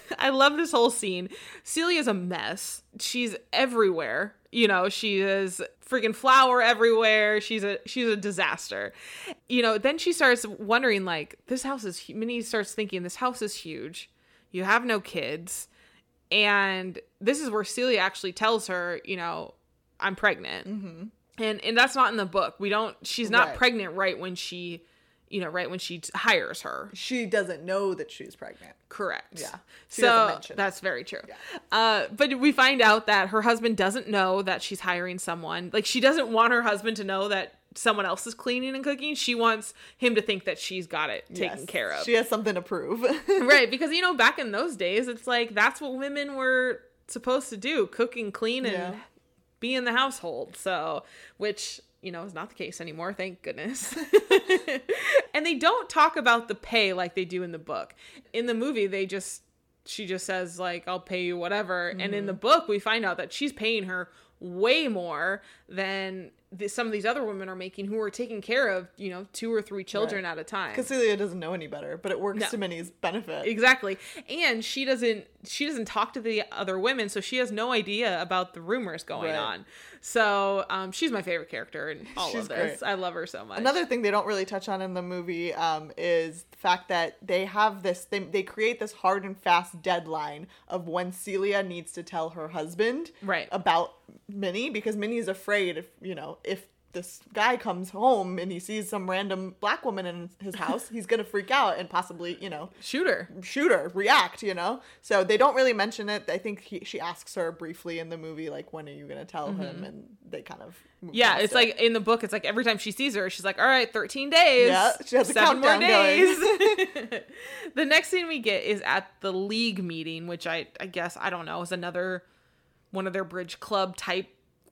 (laughs) I love this whole scene. Celia's a mess. She's everywhere. You know, she is freaking flour everywhere. She's a she's a disaster. You know, then she starts wondering like this house is hu- Minny starts thinking this house is huge. You have no kids. And this is where Celia actually tells her, you know, I'm pregnant. Mm-hmm. And and that's not in the book. We don't she's not Right. pregnant right when she you know, right when she t- hires her. she doesn't know that she's pregnant. Correct. Yeah. She So that's very true. Yeah. Uh, but we find out that her husband doesn't know that she's hiring someone. Like she doesn't want her husband to know that someone else is cleaning and cooking. She wants him to think that she's got it taken Yes. care of. She has something to prove. (laughs) right. Because you know, back in those days, it's like that's what women were supposed to do: cook and clean and Yeah. be in the household. So, which you know is not the case anymore. Thank goodness. (laughs) and they don't talk about the pay like they do in the book. In the movie, they just she just says like I'll pay you whatever. And in the mm-hmm. book, we find out that she's paying her way more than the, some of these other women are making who are taking care of you know two or three children at a time Because Celia doesn't know any better, but it works No. to Minny's benefit. Exactly. And she doesn't she doesn't talk to the other women, so she has no idea about the rumors going Right. on. So um, she's my favorite character in all She's of this. great. I love her so much. Another thing they don't really touch on in the movie um, is the fact that they have this, they, they create this hard and fast deadline of when Celia needs to tell her husband Right. about Minny because Minny's afraid if, you know, if this guy comes home and he sees some random black woman in his house, he's going to freak out and possibly, you know, shoot her, shoot her, react, you know? So they don't really mention it. I think he, she asks her briefly in the movie, like, when are you going to tell him? And they kind of. Mm-hmm. Yeah, it's it. like in the book, it's like every time she sees her, she's like, "All right, thirteen days, Yeah, she has seven more days." (laughs) (laughs) the next scene we get is at the league meeting, which I I guess I don't know is another one of their bridge club type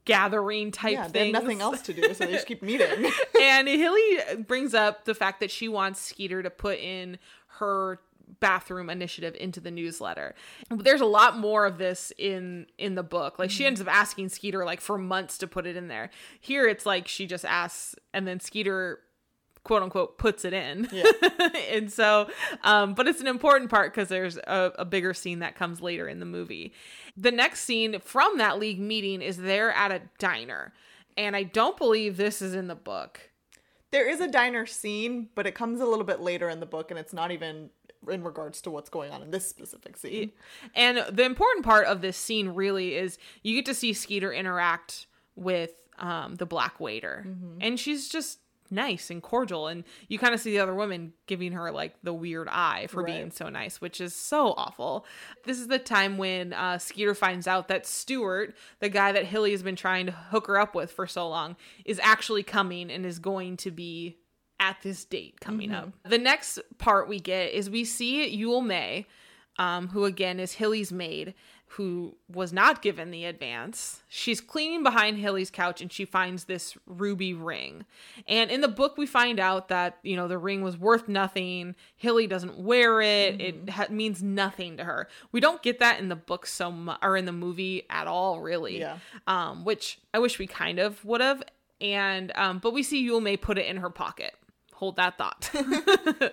gathering type Yeah, things. they have nothing else to do, so they just keep (laughs) meeting. and Hilly brings up the fact that she wants Skeeter to put in her bathroom initiative into the newsletter. There's a lot more of this in in the book. Like she mm-hmm. ends up asking Skeeter like for months to put it in there. Here it's like she just asks and then Skeeter quote unquote puts it in. Yeah. (laughs) and so um but it's an important part because there's a, a bigger scene that comes later in the movie. The next scene from that league meeting is they're at a diner. And I don't believe this is in the book. there is a diner scene, but it comes a little bit later in the book, and it's not even in regards to what's going on in this specific scene. And the important part of this scene really is you get to see Skeeter interact with um, the black waiter, Mm-hmm. and she's just nice and cordial. And you kind of see the other woman giving her like the weird eye for being so nice, which is so awful. This is the time when uh, Skeeter finds out that Stuart, the guy that Hilly has been trying to hook her up with for so long, is actually coming and is going to be at this date coming Mm-hmm. up. The next part we get is we see Yule May, um, who again is Hilly's maid, who was not given the advance. She's cleaning behind Hilly's couch and she finds this ruby ring. And in the book, we find out that, you know, the ring was worth nothing. Hilly doesn't wear it, it ha- means nothing to her. We don't get that in the book so much, or in the movie at all, really. Yeah. Um, which I wish we kind of would have. And, um, but we see Yule May put it in her pocket. Hold that thought. (laughs) (laughs)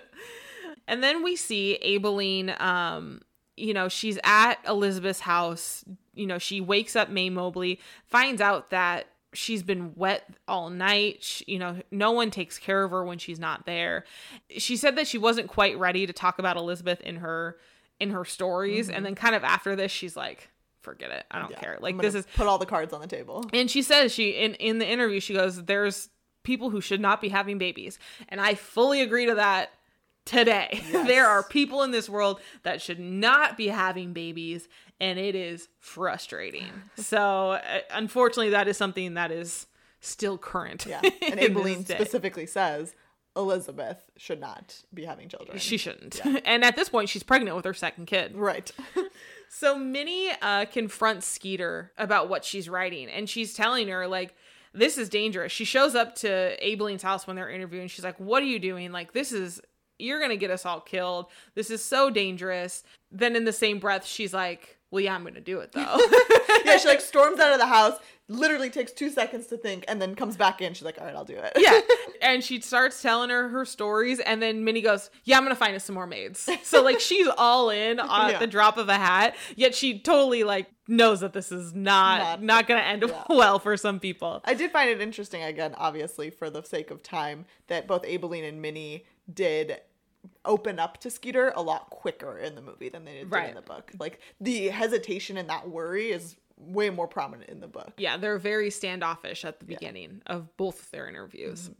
And then we see Aibileen, um, you know, she's at Elizabeth's house. You know, she wakes up Mae Mobley, finds out that she's been wet all night. She, you know, no one takes care of her when she's not there. She said that she wasn't quite ready to talk about Elizabeth in her in her stories, and mm-hmm. then kind of after this, she's like, "Forget it, I don't Yeah, care." Like this is put all the cards on the table. and she says she in in the interview she goes, "There's people who should not be having babies," and I fully agree to that. Today, Yes. (laughs) there are people in this world that should not be having babies, and it is frustrating. (laughs) so, uh, unfortunately, that is something that is still current. Yeah. (laughs) And in this Aibileen day. specifically says Elizabeth should not be having children. She shouldn't. and at this point, she's pregnant with her second kid. right. So Minny uh, confronts Skeeter about what she's writing, and she's telling her like, "This is dangerous." She shows up to Aibileen's house when they're interviewing. She's like, "What are you doing? Like, this is you're gonna get us all killed. This is so dangerous." Then in the same breath, she's like, "Well, yeah, I'm gonna do it though." (laughs) yeah, she like (laughs) storms out of the house, literally takes two seconds to think, and then comes back in. She's like, all right, I'll do it. yeah. (laughs) And she starts telling her her stories, and then Minny goes, "Yeah, I'm gonna find us some more maids." So like she's all in at Yeah. the drop of a hat, yet she totally like knows that this is not Not- not, gonna end yeah. well for some people. I did find it interesting, again, obviously, for the sake of time, that both Aibileen and Minny did open up to Skeeter a lot quicker in the movie than they did in the book. Like, the hesitation and that worry is way more prominent in the book. Yeah, they're very standoffish at the beginning of both of their interviews. Mm-hmm.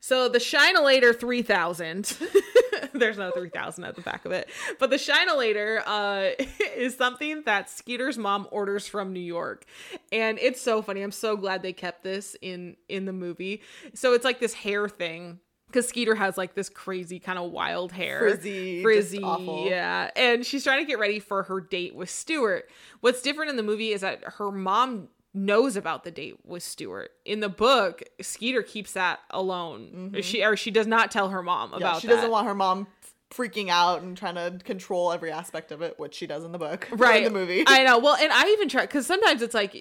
So the Shinelator 3000, (laughs) there's no 3000 at the back of it, but the Shinelator uh, (laughs) is something that Skeeter's mom orders from New York. And it's so funny. I'm so glad they kept this in in the movie. So it's like this hair thing. Because Skeeter has like this crazy kind of wild hair, Frizzy, frizzy, awful. yeah. And she's trying to get ready for her date with Stuart. What's different in the movie is that her mom knows about the date with Stuart. In the book, Skeeter keeps that alone. She or she does not tell her mom Mm-hmm. Yeah, about she that. doesn't want her mom freaking out and trying to control every aspect of it, which she does in the book. (laughs) right In the movie. I know. Well, and I even try because sometimes it's like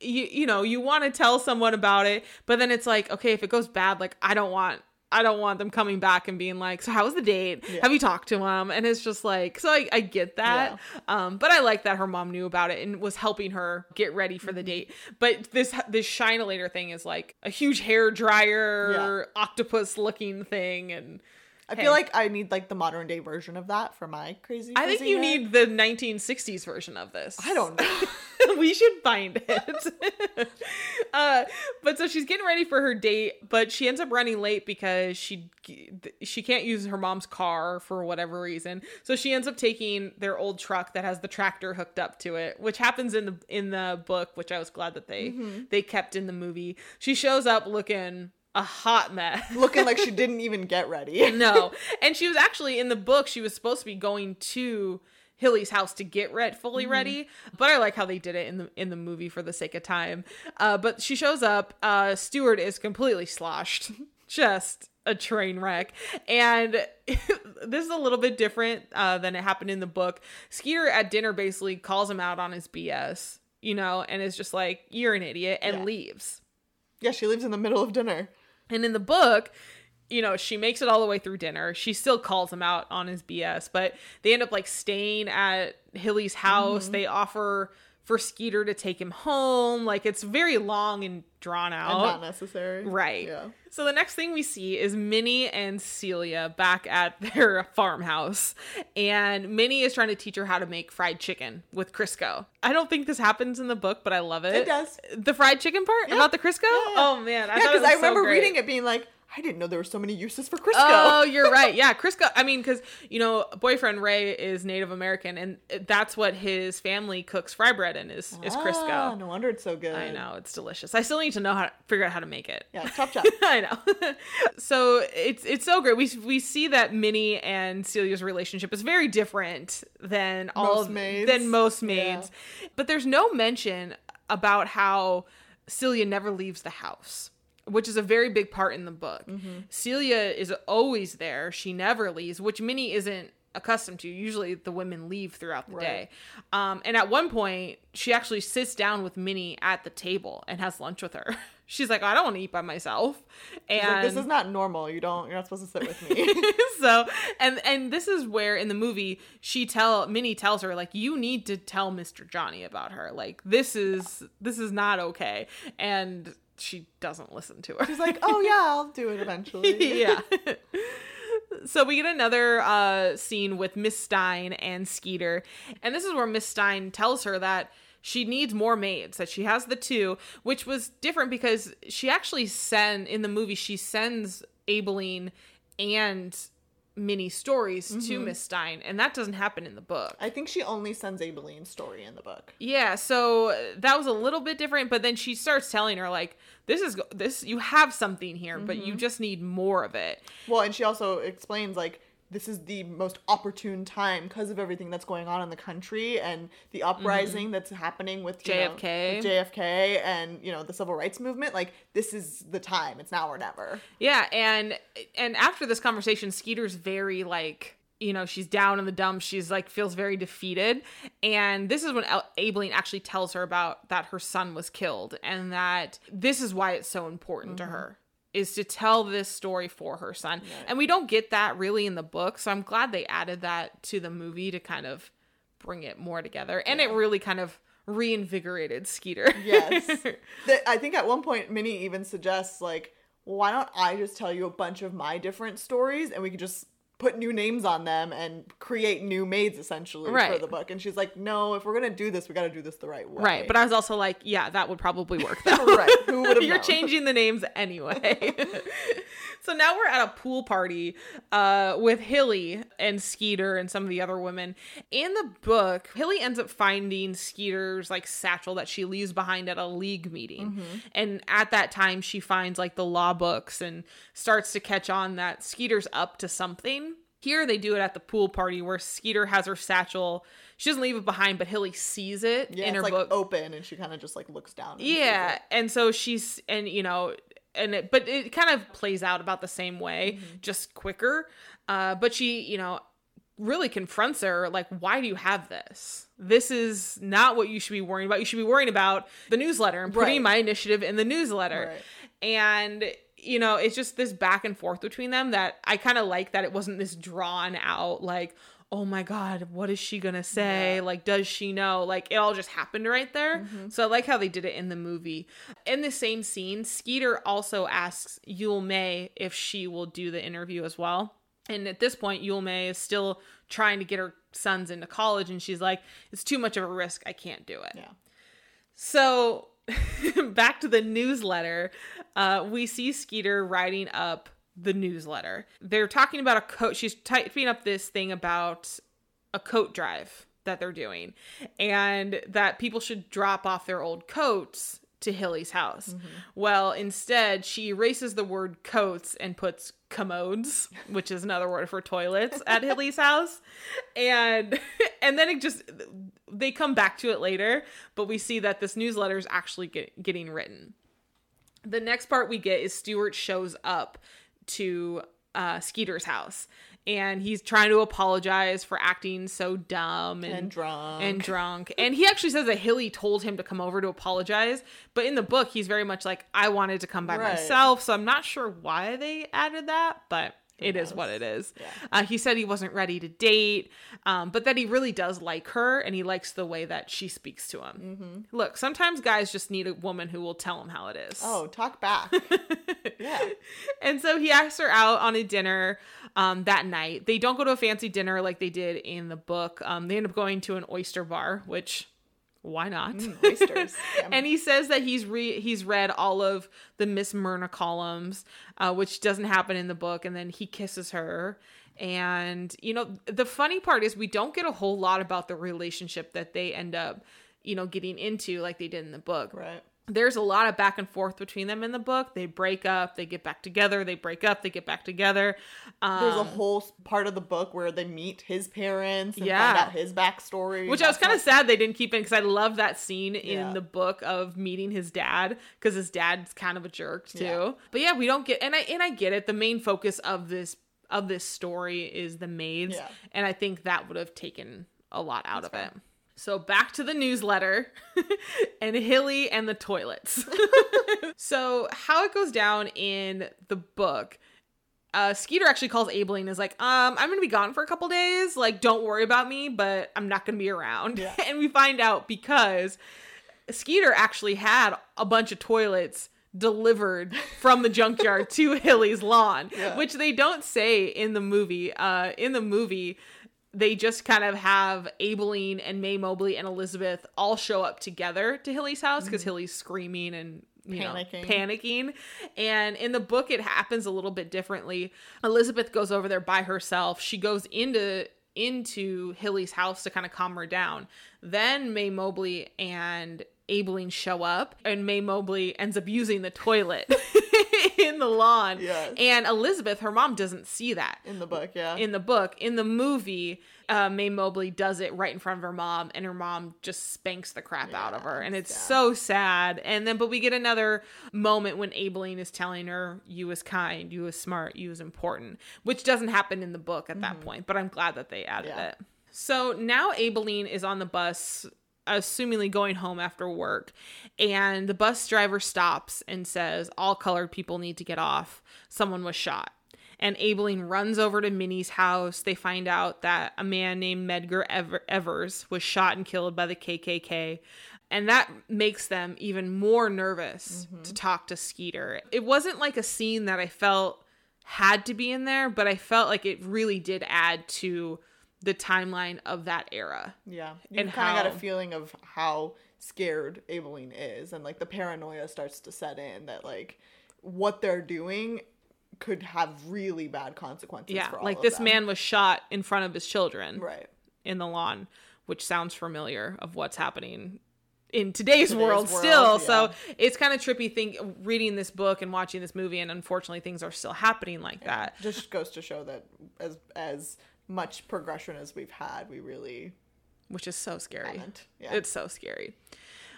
you you know you want to tell someone about it, but then it's like okay if it goes bad, like I don't want. I don't want them coming back and being like, "So how was the date? Yeah. Have you talked to him?" And it's just like, so I, I get that, um, but I like that her mom knew about it and was helping her get ready for Mm-hmm. the date. But this this Shinelator thing is like a huge hair dryer, octopus looking thing, and I Hey. feel like I need like the modern day version of that for my crazy. I think you hair. need the 1960s version of this. I don't know. (laughs) we should find it. (laughs) uh, but so she's getting ready for her date, but she ends up running late because she she can't use her mom's car for whatever reason. So she ends up taking their old truck that has the tractor hooked up to it, which happens in the in the book, which I was glad that they they kept in the movie. She shows up looking a hot mess. (laughs) Looking like she didn't even get ready. (laughs) no. (laughs) And she was actually in the book, she was supposed to be going to Hilly's house to get red fully ready. But I like how they did it in the in the movie for the sake of time. Uh, but she shows up, uh Stuart is completely sloshed. Just a train wreck. And this is a little bit different uh, than it happened in the book. Skeeter at dinner basically calls him out on his BS, you know, and is just like, You're an idiot, and Yeah. leaves. Yeah, she leaves in the middle of dinner. And in the book, you know, she makes it all the way through dinner. She still calls him out on his BS, but they end up like staying at Hilly's house. Mm-hmm. They offer for Skeeter to take him home. Like it's very long and drawn out. And not necessary. Right. Yeah. So the next thing we see is Minny and Celia back at (laughs) their farmhouse. And Minny is trying to teach her how to make fried chicken with Crisco. I don't think this happens in the book, but I love it. It does. The fried chicken part? Yeah. About the Crisco? Yeah, yeah. Oh man. I yeah, because I so remember great. reading it being like, I didn't know there were so many uses for Crisco. Oh, you're (laughs) right. Yeah, Crisco. I mean, because you know, boyfriend Ray is Native American, and that's what his family cooks fry bread in is is Ah, Crisco. no wonder it's so good. I know it's delicious. I still need to know how to figure out how to make it. Yeah, chop (laughs) chop. I know. (laughs) so it's it's so great. We we see that Minny and Celia's relationship is very different than all Most of, maids. than most Yeah. maids. But there's no mention about how Celia never leaves the house. Which is a very big part in the book. Mm-hmm. Celia is always there. She never leaves, which Minny isn't accustomed to. Usually the women leave throughout the Right. day. Um, and at one point, she actually sits down with Minny at the table and has lunch with her. (laughs) she's like, I don't want to eat by myself. And like, this is not normal. You don't. You're not supposed to sit with me. (laughs) so and and this is where in the movie she tell Minny tells her like you need to tell Mr. Johnny about her. Like this is this is not okay. And she doesn't listen to her. She's like, oh yeah, (laughs) I'll do it eventually. (laughs) yeah. so we get another uh, scene with Miss Stein and Skeeter, and this is where Miss Stein tells her that she needs more maids that she has the two which was different because she actually send in the movie she sends Aibileen and Minny stories to mm-hmm. Miss Stein and that doesn't happen in the book. I think she only sends Aibileen's story in the book. yeah so that was a little bit different but then she starts telling her like this is this you have something here but you mm-hmm. just need more of it. Well, and she also explains like this is the most opportune time because of everything that's going on in the country and the uprising mm-hmm. that's happening with you know, JFK. with JFK and you know the civil rights movement. Like this is the time. It's now or never. Yeah, and and after this conversation, Skeeter's very like you know she's down in the dumps. She's like feels very defeated, and this is when Aibileen actually tells her about that her son was killed, and that this is why it's so important to mm-hmm. her is to tell this story for her son. And we don't get that really in the book, so I'm glad they added that to the movie to kind of bring it more together, and it really kind of reinvigorated Skeeter. Yes. (laughs) I think at one point Minny even suggests like, why don't I just tell you a bunch of my different stories and we could just put new names on them and create new maids essentially for the book. And she's like, no, if we're gonna do this, we got to do this the right way. Right, but I was also like, yeah, that would probably work (laughs) though. right. Who would have (laughs) You're known? changing the names anyway. (laughs) so now we're at a pool party uh, with Hilly and Skeeter and some of the other women. In the book, Hilly ends up finding Skeeter's like satchel that she leaves behind at a league meeting. And at that time, she finds like the law books and starts to catch on that Skeeter's up to something. Here they do it at the pool party where Skeeter has her satchel. She doesn't leave it behind, but Hilly sees it Yeah, in it's her like book. open, and she kind of just like looks down. Yeah, and so she's and you know and it, but it kind of plays out about the same way, Mm-hmm. just quicker. Uh, but she, you know, really confronts her like, "Why do you have this? This is not what you should be worrying about. You should be worrying about the newsletter and putting Right. my initiative in the newsletter." Right. And you know, it's just this back and forth between them that I kind of like that it wasn't this drawn out like. Oh my God, what is she gonna say? Yeah. Like, does she know? Like, it all just happened right there. So I like how they did it in the movie. In the same scene, Skeeter also asks Yule May if she will do the interview as well. And at this point, Yule May is still trying to get her sons into college, and she's like, "It's too much of a risk. I can't do it." Yeah. So (laughs) back to the newsletter, uh, we see Skeeter writing up the newsletter. They're talking about a coat. She's typing up this thing about a coat drive that they're doing, and that people should drop off their old coats to Hilly's house. Mm-hmm. Well, instead, she erases the word coats and puts commodes, (laughs) which is another word for toilets, at Hilly's (laughs) house. And (laughs) and then it just they come back to it later, but we see that this newsletter is actually get, getting written. The next part we get is Stuart shows up to uh, Skeeter's house, and he's trying to apologize for acting so dumb and, And drunk. and drunk. And he actually says that Hilly told him to come over to apologize, but in the book he's very much like I wanted to come by Right. myself, so I'm not sure why they added that, but it is knows? what it is. Yeah. Uh, he said he wasn't ready to date, um, but that he really does like her and he likes the way that she speaks to him. Mm-hmm. Look, sometimes guys just need a woman who will tell them how it is. Oh, talk back. (laughs) yeah. And so he asks her out on a dinner um, that night. They don't go to a fancy dinner like they did in the book. Um, they end up going to an oyster bar, which why not? Mm, oysters. (laughs) And he says that he's re- he's read all of the Miss Myrna columns, uh, which doesn't happen in the book. And then he kisses her. And you know, the funny part is we don't get a whole lot about the relationship that they end up, you know, getting into like they did in the book Right. There's a lot of back and forth between them in the book. They break up, they get back together, they break up, they get back together. Um, There's a whole part of the book where they meet his parents and Yeah. find out his backstory. which I was kind of sad they didn't keep in because I love that scene in Yeah. the book of meeting his dad because his dad's kind of a jerk too. Yeah. But yeah, we don't get and I and I get it. The main focus of this of this story is the maids, and I think that would have taken a lot out of it. So back to the newsletter (laughs) and Hilly and the toilets. (laughs) so how it goes down in the book. Uh, Skeeter actually calls Aibileen and is like, um, I'm gonna be gone for a couple days. Like, don't worry about me, but I'm not gonna be around. Yeah. (laughs) and we find out because Skeeter actually had a bunch of toilets delivered from the junkyard to Hilly's lawn, Yeah. which they don't say in the movie. Uh, in the movie, they just kind of have Aibileen and Mae Mobley and Elizabeth all show up together to Hilly's house because mm-hmm. Hilly's screaming and you know, Panicking. panicking. And in the book, it happens a little bit differently. Elizabeth goes over there by herself. She goes into into Hilly's house to kind of calm her down. Then Mae Mobley and Aibileen show up, and Mae Mobley ends up using the toilet (laughs) (laughs) in the lawn. Yes. And Elizabeth, her mom, doesn't see that In the book, yeah. in the book. In the movie, uh, Mae Mobley does it right in front of her mom, and her mom just spanks the crap out of her, and it's sad. so sad. And then, but we get another moment when Aibileen is telling her, "You was kind, you was smart, you was important," which doesn't happen in the book at that point. But I'm glad that they added Yeah. it. So now Aibileen is on the bus, assumingly going home after work, and the bus driver stops and says, All colored people need to get off. Someone was shot. And Aibileen runs over to Minny's house. They find out that a man named Medgar Ever- Evers was shot and killed by the KKK. And that makes them even more nervous mm-hmm. to talk to Skeeter. It wasn't like a scene that I felt had to be in there, but I felt like it really did add to the timeline of that era. Yeah. You and kind of got a feeling of how scared Aibileen is and like the paranoia starts to set in that like what they're doing could have really bad consequences Yeah, for all like this them. man was shot in front of his children Right. in the lawn, which sounds familiar of what's happening in today's, Today's world, world, still. yeah. So it's kind of trippy think reading this book and watching this movie and unfortunately things are still happening like that. Just goes to show that as as much progression as we've had, we really which is so scary. Yeah. It's so scary.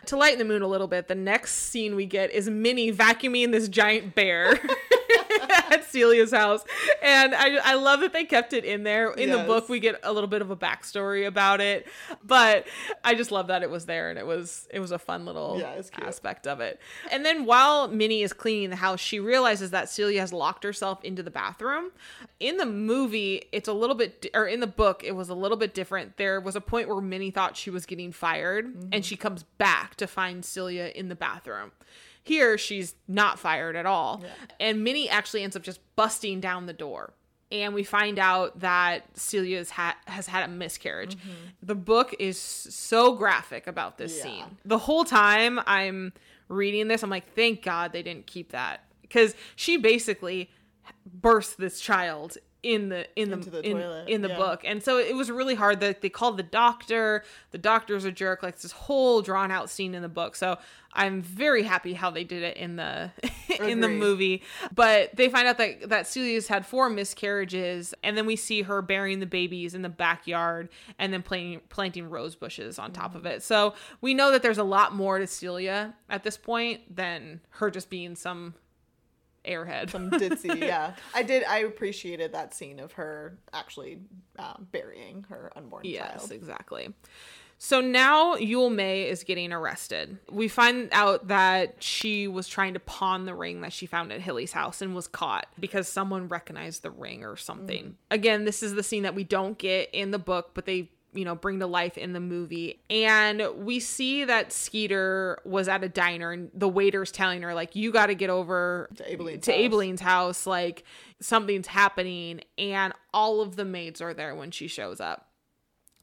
To lighten the mood a little bit, the next scene we get is Minny vacuuming this giant bear (laughs) Celia's house. And I, I love that they kept it in there. In the book, we get a little bit of a backstory about it. But I just love that it was there and it was it was a fun little Yeah, aspect of it. And then while Minny is cleaning the house, she realizes that Celia has locked herself into the bathroom. In the movie, it's a little bit, or in the book, it was a little bit different. There was a point where Minny thought she was getting fired, Mm-hmm. and she comes back to find Celia in the bathroom. Here, she's not fired at all. And Minny actually ends up just busting down the door. And we find out that Celia's ha- has had a miscarriage. The book is so graphic about this Mm-hmm. Yeah. scene. The whole time I'm reading this, I'm like, thank God they didn't keep that. Because she basically burst this child in the in the, the in, toilet, in the yeah. book. And so it was really hard. That they called the doctor. The doctor's a jerk. Like this whole drawn out scene in the book. So i'm very happy how they did it in the (laughs) in the movie. But they find out that that celia's had four miscarriages. And then we see her burying the babies in the backyard and then planting planting rose bushes on top of it. So we know that there's a lot more to celia at this point than her just being some airhead some ditzy. (laughs) yeah, I did. I appreciated that scene of her actually um, burying her unborn Yes, child. exactly. So now Yule May is getting arrested. We find out that she was trying to pawn the ring that she found at Hilly's house and was caught because someone recognized the ring or something. Again, this is the scene that we don't get in the book, but they you know bring to life in the movie and we see that skeeter was at a diner and the waiter's telling her like you got to get over To Aibileen's to house. Aibileen's house like something's happening and all of the maids are there when she shows up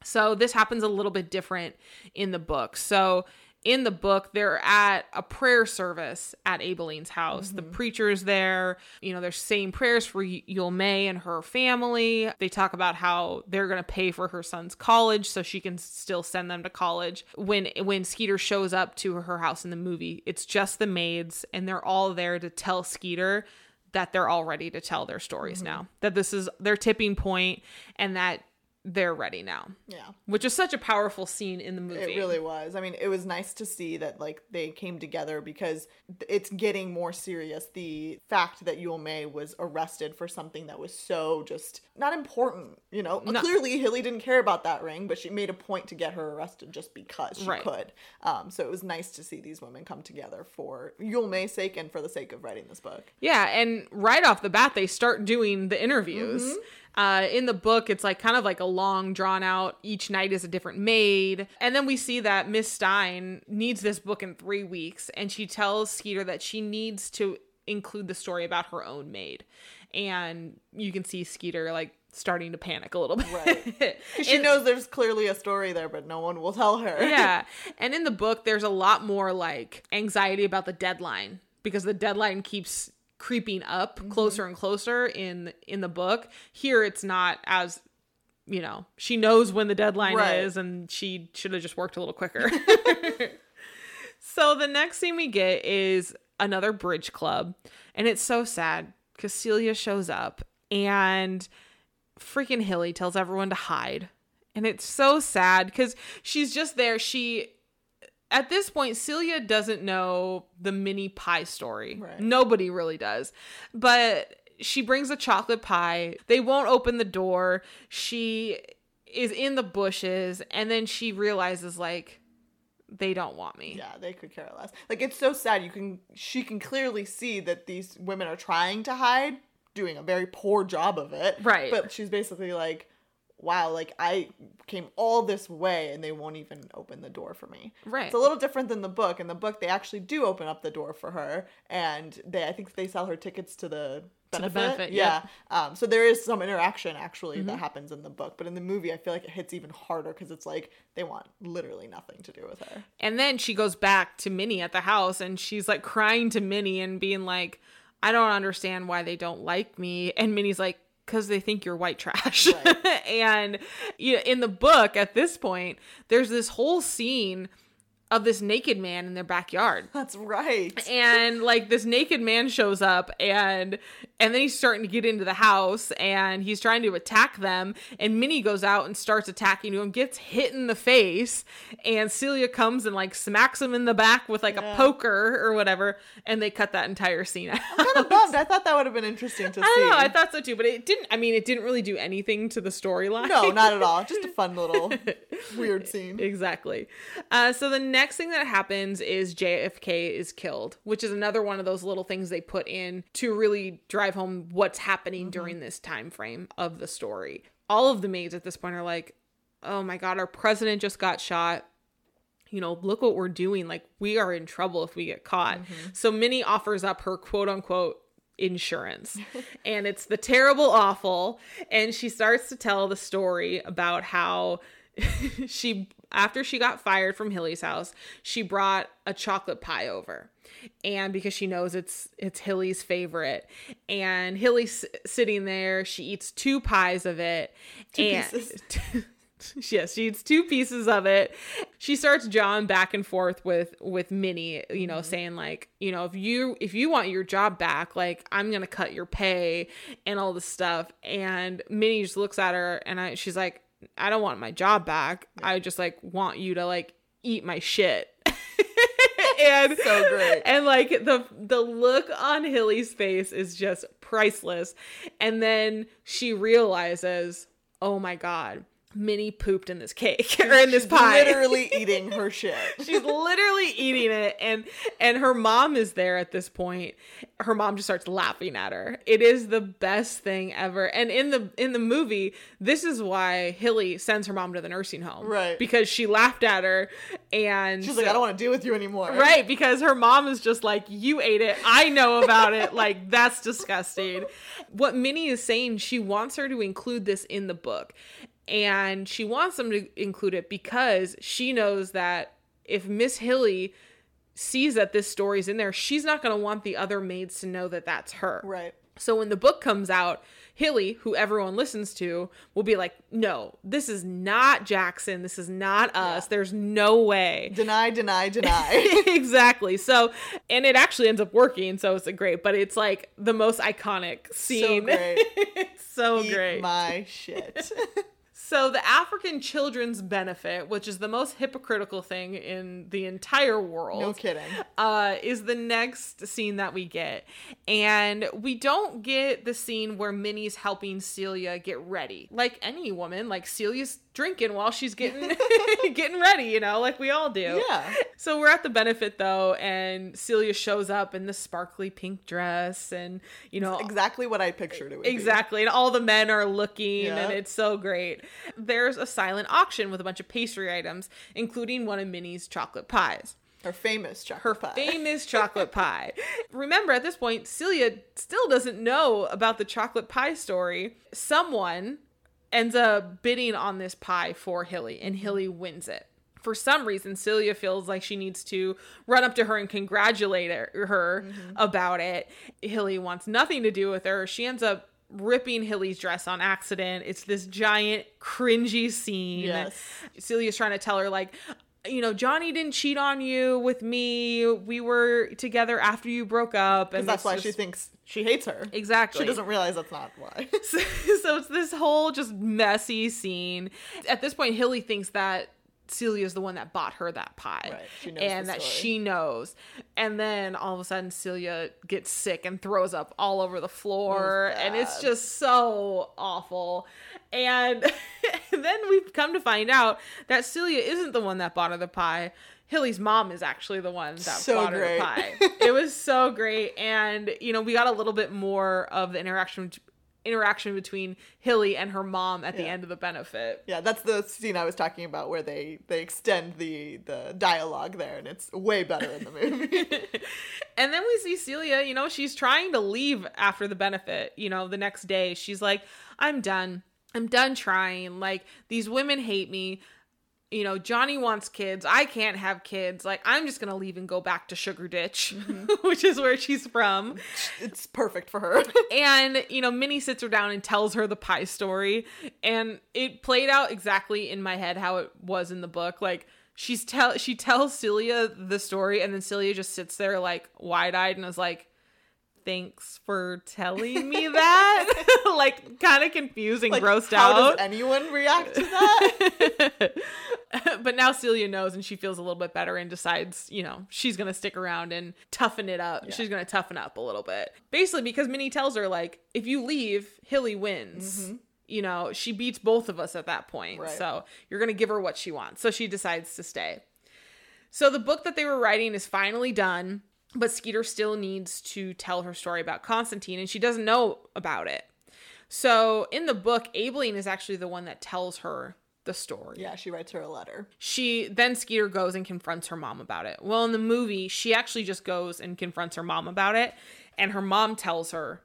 so this happens a little bit different in the book. So in the book, they're at a prayer service at Aibileen's house. The mm-hmm. preacher's there. You know, they're saying prayers for Y- Yule May and her family. They talk about how they're going to pay for her son's college so she can still send them to college. When when Skeeter shows up to her house in the movie, it's just the maids and they're all there to tell Skeeter that they're all ready to tell their stories mm-hmm. now. That this is their tipping point and that they're ready now. Yeah. Which is such a powerful scene in the movie. It really was. I mean, it was nice to see that like they came together because it's getting more serious. The fact that Yule May was arrested for something that was so just not important, you know. No. Clearly, Hilly didn't care about that ring, but she made a point to get her arrested just because she Right. could. Um, so it was nice to see these women come together for Yule May's sake and for the sake of writing this book. Yeah, and right off the bat, they start doing the interviews. Mm-hmm. Uh, in the book, it's like kind of like a long, drawn out. Each night is a different maid, and then we see that Miss Stein needs this book in three weeks, and she tells Skeeter that she needs to include the story about her own maid, and you can see Skeeter like starting to panic a little bit. Right. (laughs) she And- knows there's clearly a story there, but no one will tell her. yeah. (laughs) And in the book, there's a lot more like anxiety about the deadline because the deadline keeps creeping up mm-hmm. closer and closer in in the book. Here, it's not as you know she knows when the deadline Right. is, and she should have just worked a little quicker. (laughs) (laughs) so the next thing we get is another bridge club, and it's so sad because Celia shows up and freaking Hilly tells everyone to hide. And it's so sad because she's just there. She, at this point, Celia doesn't know the Minny pie story. Right. Nobody really does. But she brings a chocolate pie. They won't open the door. She is in the bushes. And then she realizes, like, they don't want me. Yeah, they could care less. Like it's so sad. You can she can clearly see that these women are trying to hide, doing a very poor job of it. Right. But she's basically like, "Wow, like I came all this way and they won't even open the door for me." Right. It's a little different than the book. In the book, they actually do open up the door for her, and they I think they sell her tickets to the To the benefit. benefit, yeah. Um, so there is some interaction actually Mm-hmm. that happens in the book, but in the movie, I feel like it hits even harder because it's like they want literally nothing to do with her. And then she goes back to Minny at the house and she's like crying to Minny and being like, I don't understand why they don't like me. And Minny's like, because they think you're white trash. Right. (laughs) and you know, in the book, at this point, there's this whole scene of this naked man in their backyard. That's right. and like this naked man shows up and and then he's starting to get into the house and he's trying to attack them and Minny goes out and starts attacking him gets hit in the face and Celia comes and like smacks him in the back with like a poker or whatever and they cut that entire scene out. I'm kind of bummed. I thought that would have been interesting (laughs) to I see. don't know, I thought so too, but it didn't I mean it didn't really do anything to the storyline. no, not at all. Just a fun little (laughs) weird scene. Exactly. Uh, so the next thing that happens is JFK is killed, which is another one of those little things they put in to really drive home what's happening mm-hmm. during this time frame of the story. All of the maids at this point are like, "Oh my god, our president just got shot." You know, look what we're doing. Like, we are in trouble if we get caught. Mm-hmm. So Minny offers up her quote unquote insurance. (laughs) and it's the terrible awful. And she starts to tell the story about how (laughs) she after she got fired from Hilly's house, she brought a chocolate pie over. And because she knows it's it's Hilly's favorite. And Hilly's sitting there, she eats two pies of it. Two and pieces. (laughs) Yes, she eats two pieces of it. She starts jawing back and forth with with Minny, you know, mm-hmm. saying like, you know, if you if you want your job back, like I'm gonna cut your pay and all this stuff. And Minny just looks at her and I she's like, I don't want my job back. I just like want you to like eat my shit. (laughs) and So great. and like the the look on Hilly's face is just priceless. And then she realizes, oh my god, Minny pooped in this cake (laughs) or in this She's pie. Literally (laughs) eating her shit. She's literally eating it and and her mom is there at this point. Her mom just starts laughing at her. It is the best thing ever. And in the in the movie, this is why Hilly sends her mom to the nursing home. Right. Because she laughed at her and She's like, I don't want to deal with you anymore. Right, because her mom is just like, You ate it. I know about it. Like, (laughs) that's disgusting. What Minny is saying, she wants her to include this in the book. And she wants them to include it because she knows that if Miss Hilly sees that this story's in there, she's not going to want the other maids to know that that's her. Right. So when the book comes out, Hilly, who everyone listens to, will be like, "No, this is not Jackson. This is not us. There's no way." Deny, deny, deny. (laughs) exactly. So, and it actually ends up working, so it's a great, but it's like the most iconic scene. So great. (laughs) so Eat great. my shit. (laughs) So the African Children's Benefit, which is the most hypocritical thing in the entire world, No kidding. uh, is the next scene that we get. And we don't get the scene where Minny's helping Celia get ready. Like any woman, like Celia's drinking while she's getting (laughs) (laughs) getting ready, you know, like we all do. Yeah. So we're at the benefit though, and Celia shows up in the sparkly pink dress and you know Exactly what I pictured it would be. Exactly. And all the men are looking Yeah. and it's so great. There's a silent auction with a bunch of pastry items, including one of Minny's chocolate pies. Her famous chocolate Her pie. famous (laughs) chocolate pie. Remember, at this point, Celia still doesn't know about the chocolate pie story. Someone ends up bidding on this pie for Hilly, and Hilly wins it. For some reason, Celia feels like she needs to run up to her and congratulate her, her mm-hmm. about it. Hilly wants nothing to do with her. She ends up ripping Hilly's dress on accident. It's this giant, cringy scene. Yes. Celia's trying to tell her, like, you know, Johnny didn't cheat on you with me. We were together after you broke up. And that's why just- she thinks she hates her. Exactly. She doesn't realize that's not why. so, (laughs) so it's this whole just messy scene. At this point, Hilly thinks that Celia's the one that bought her that pie. Right, she knows and that she knows. And then all of a sudden Celia gets sick and throws up all over the floor. And it's just so awful. (laughs) And, then we've come to find out that Celia isn't the one that bought her the pie. Hilly's mom is actually the one that So bought her the pie. it was so great. And, you know, we got a little bit more of the interaction interaction between Hilly and her mom at the Yeah. end of the benefit. Yeah, that's the scene I was talking about where they they extend the the dialogue there, and it's way better in the movie. (laughs) And then we see Celia, you know, she's trying to leave after the benefit, you know, the next day. She's like, I'm done. I'm done trying. Like, these women hate me. You know, Johnny wants kids. I can't have kids. Like, I'm just going to leave and go back to Sugar Ditch, (laughs) which is where she's from. it's perfect for her. (laughs) And, you know, Minny sits her down and tells her the pie story. And it played out exactly in my head how it was in the book. Like, she's tell she tells Celia the story, and then Celia just sits there like wide eyed and is like, Thanks for telling me that. (laughs) (laughs) like kind of confusing, and like, grossed how out. does anyone react to that? (laughs) but now Celia knows and she feels a little bit better and decides, you know, she's going to stick around and toughen it up. She's going to toughen up a little bit. Basically, because Minny tells her, like, if you leave, Hilly wins. Mm-hmm. You know, she beats both of us at that point. Right. So you're going to give her what she wants. So she decides to stay. So the book that they were writing is finally done, but Skeeter still needs to tell her story about Constantine and she doesn't know about it. So in the book, Aibileen is actually the one that tells her the story yeah, she writes her a letter. she then Skeeter goes and confronts her mom about it. Well, in the movie, she actually just goes and confronts her mom about it, and her mom tells her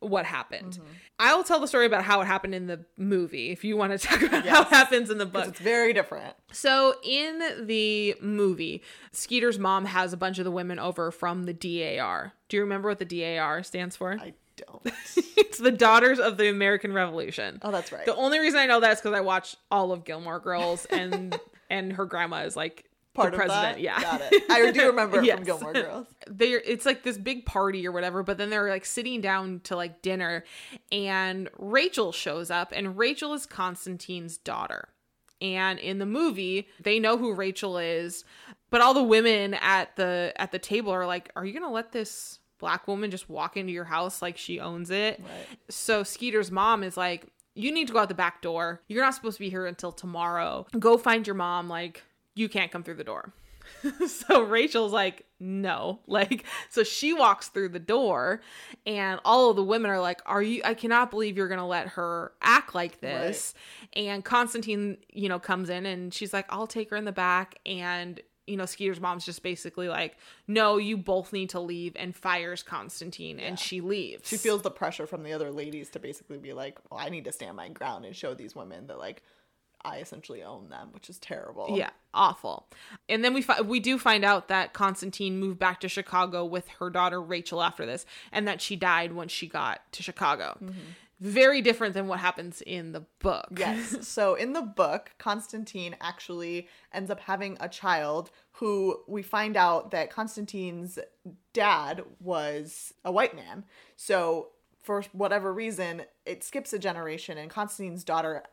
what happened. Mm-hmm. I'll tell the story about how it happened in the movie if you want to (laughs) talk about how it happens in the book. It's very different. So in the movie, Skeeter's mom has a bunch of the women over from the DAR. Do you remember what the DAR stands for? I don't. (laughs) it's the Daughters of the American Revolution. Oh, that's right. The only reason I know that is because I watched all of Gilmore Girls and (laughs) and her grandma is like Part the of president. that? Yeah, Got it. I do remember (laughs) Yes. from Gilmore Girls. They're it's like this big party or whatever, but then they're like sitting down to like dinner, and Rachel shows up, and Rachel is Constantine's daughter. And in the movie, they know who Rachel is, but all the women at the at the table are like, "Are you gonna let this black woman just walk into your house like she owns it?" Right. So Skeeter's mom is like, You need to go out the back door. You're not supposed to be here until tomorrow. Go find your mom. Like, you can't come through the door. (laughs) so Rachel's like, no. (laughs) Like, so she walks through the door, and all of the women are like, Are you? I cannot believe you're going to let her act like this. And Constantine, you know, comes in and she's like, I'll take her in the back. And you know, Skeeter's mom's just basically like, no, you both need to leave and fires Constantine and she leaves. She feels the pressure from the other ladies to basically be like, well, I need to stand my ground and show these women that like I essentially own them, which is terrible. Yeah, awful. And then we fi- we do find out that Constantine moved back to Chicago with her daughter Rachel after this, and that she died when she got to Chicago. Mm-hmm. Very different than what happens in the book. Yes. (laughs) So in the book, Constantine actually ends up having a child who we find out that Constantine's dad was a white man. So for whatever reason, it skips a generation and Constantine's daughter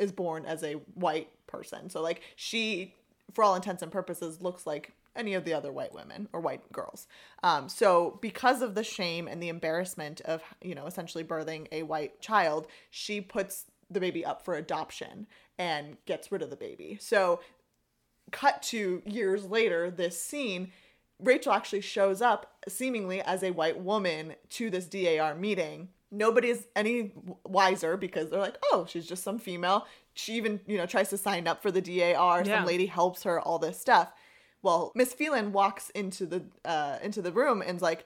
is born as a white person. So like she, for all intents and purposes, looks like any of the other white women or white girls. Um, so because of the shame and the embarrassment of you know essentially birthing a white child, she puts the baby up for adoption and gets rid of the baby. So cut to years later, this scene. Rachel actually shows up seemingly as a white woman to this DAR meeting. Nobody's any wiser because they're like, oh, she's just some female. She even, you know, tries to sign up for the DAR. Yeah. Some lady helps her, all this stuff. Well, Miss Phelan walks into the uh, into the room and's like,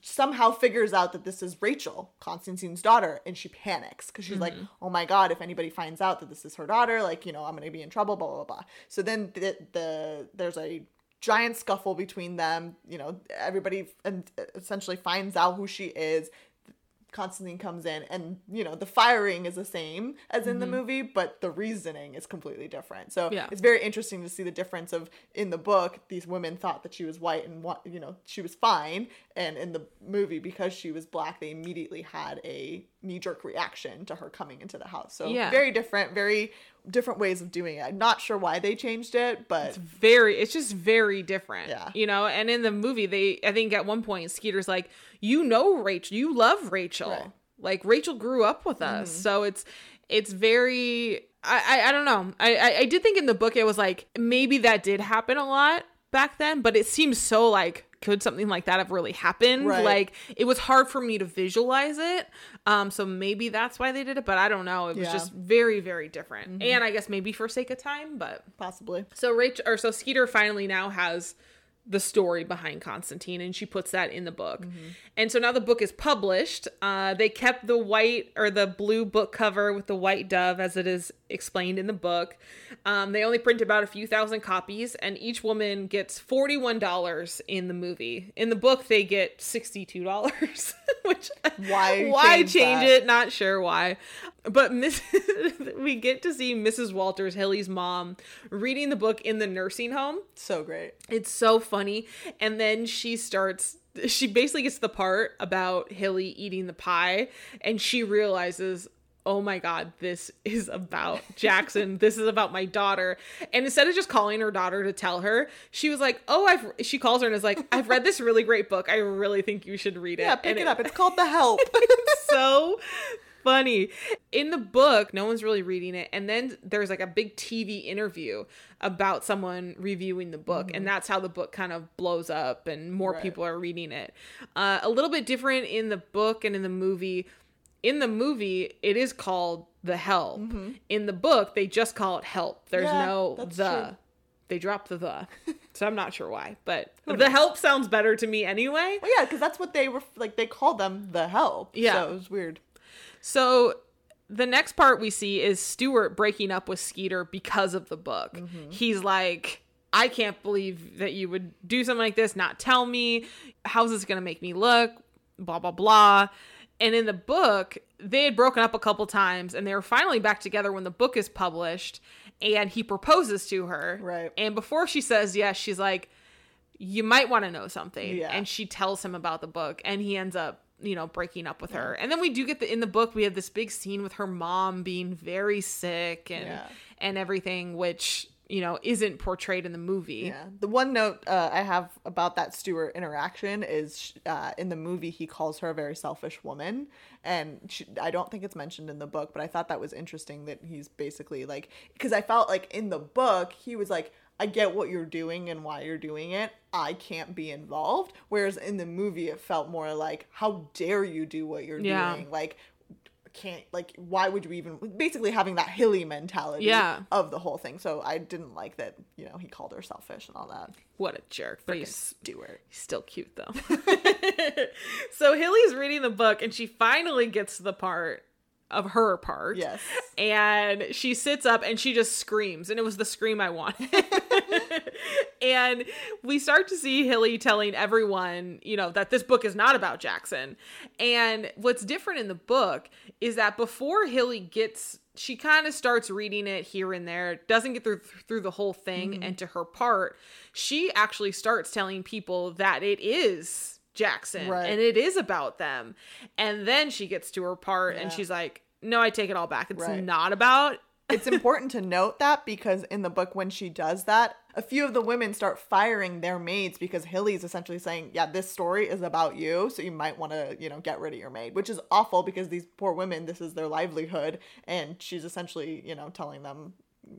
somehow figures out that this is Rachel, Constantine's daughter, and she panics because she's like, "Oh my god, if anybody finds out that this is her daughter, like, you know, I'm going to be in trouble, blah blah blah." So then the, the there's a giant scuffle between them, you know, everybody and essentially finds out who she is. Constantine comes in and you know the firing is the same as in the mm-hmm. movie but the reasoning is completely different so Yeah. it's very interesting to see the difference of in the book these women thought that she was white and what you know she was fine and in the movie because she was black they immediately had a knee-jerk reaction to her coming into the house so Yeah. very different very different ways of doing it i'm not sure why they changed it but it's very it's just very different Yeah. you know and in the movie they i think at one point skeeter's like you know rachel you love rachel Right. Mm-hmm. like rachel grew up with us so it's it's very I, I i don't know I, I i did think in the book it was like maybe that did happen a lot back then but it seems so like could something like that have really happened? Right. like it was hard for me to visualize it. Um so maybe that's why they did it but i don't know. It was Yeah. just very very different. And i guess maybe for sake of time but possibly. So Rachel or so Skeeter finally now has the story behind Constantine and she puts that in the book. And so now the book is published. Uh, they kept the white or the blue book cover with the white dove as it is explained in the book. Um, they only print about a few thousand copies and each woman gets $41 in the movie. In the book they get $62, (laughs) which Why why change change it? Not sure why. But Miss (laughs) we get to see Mrs. Walters, Hilly's mom, reading the book in the nursing home. so great It's so funny. And then she starts she basically gets the part about Hilly eating the pie and she realizes Oh my god, this is about (laughs) Jackson. this is about my daughter. And instead of just calling her daughter to tell her, she was like, "Oh, I've." She calls her and is like, "I've read this really great book. I really think you should read it." yeah pick And it up it's called the help (laughs) so funny. In the book, no one's really reading it. And then there's like a big TV interview about someone reviewing the book. And that's how the book kind of blows up and more Right. people are reading it. Uh, a little bit different in the book and in the movie. In the movie, it is called The Help. In the book, they just call it Help. There's Yeah, no the. true. They dropped the the. (laughs) So I'm not sure why, but the help sounds better to me anyway. well yeah because that's what they were like they called them the help Yeah. so it was weird So the next part we see is Stuart breaking up with Skeeter because of the book. Mm-hmm. He's like, I can't believe that you would do something like this, not tell me. How's this going to make me look? Blah, blah, blah. And in the book, they had broken up a couple times and they were finally back together when the book is published. And he proposes to her. Right. And before she says yes, she's like, you might want to know something Yeah. and she tells him about the book and he ends up you know breaking up with her and then we do get the in the book we have this big scene with her mom being very sick and Yeah. and everything which you know isn't portrayed in the movie Yeah. The one note uh, I have about that Stuart interaction is uh, in the movie he calls her a very selfish woman, and she, I don't think it's mentioned in the book, but I thought that was interesting that he's basically like because I felt like in the book he was like. I get what you're doing and why you're doing it. I can't be involved. Whereas in the movie, it felt more like, how dare you do what you're Yeah. doing? Like, can't, like, why would you even, basically having that hilly mentality Yeah. of the whole thing. So I didn't like that, you know, he called her selfish and all that. what a jerk but Frickin' he's Stuart. He's still cute though. (laughs) so Hilly's reading the book and she finally gets to the part of her part. Yes. And she sits up and she just screams. And it was the scream I wanted. (laughs) and we start to see Hilly telling everyone, you know, that this book is not about Jackson. And what's different in the book is that before Hilly gets she kind of starts reading it here and there doesn't get through through the whole thing mm-hmm. and to her part she actually starts telling people that it is Jackson Right. and it is about them and then she gets to her part and she's like no I take it all back it's Right. not about (laughs) it's important to note that because in the book, when she does that, a few of the women start firing their maids because Hilly's essentially saying, Yeah, this story is about you, so you might want to, you know, get rid of your maid, which is awful because these poor women, this is their livelihood. And she's essentially, you know, telling them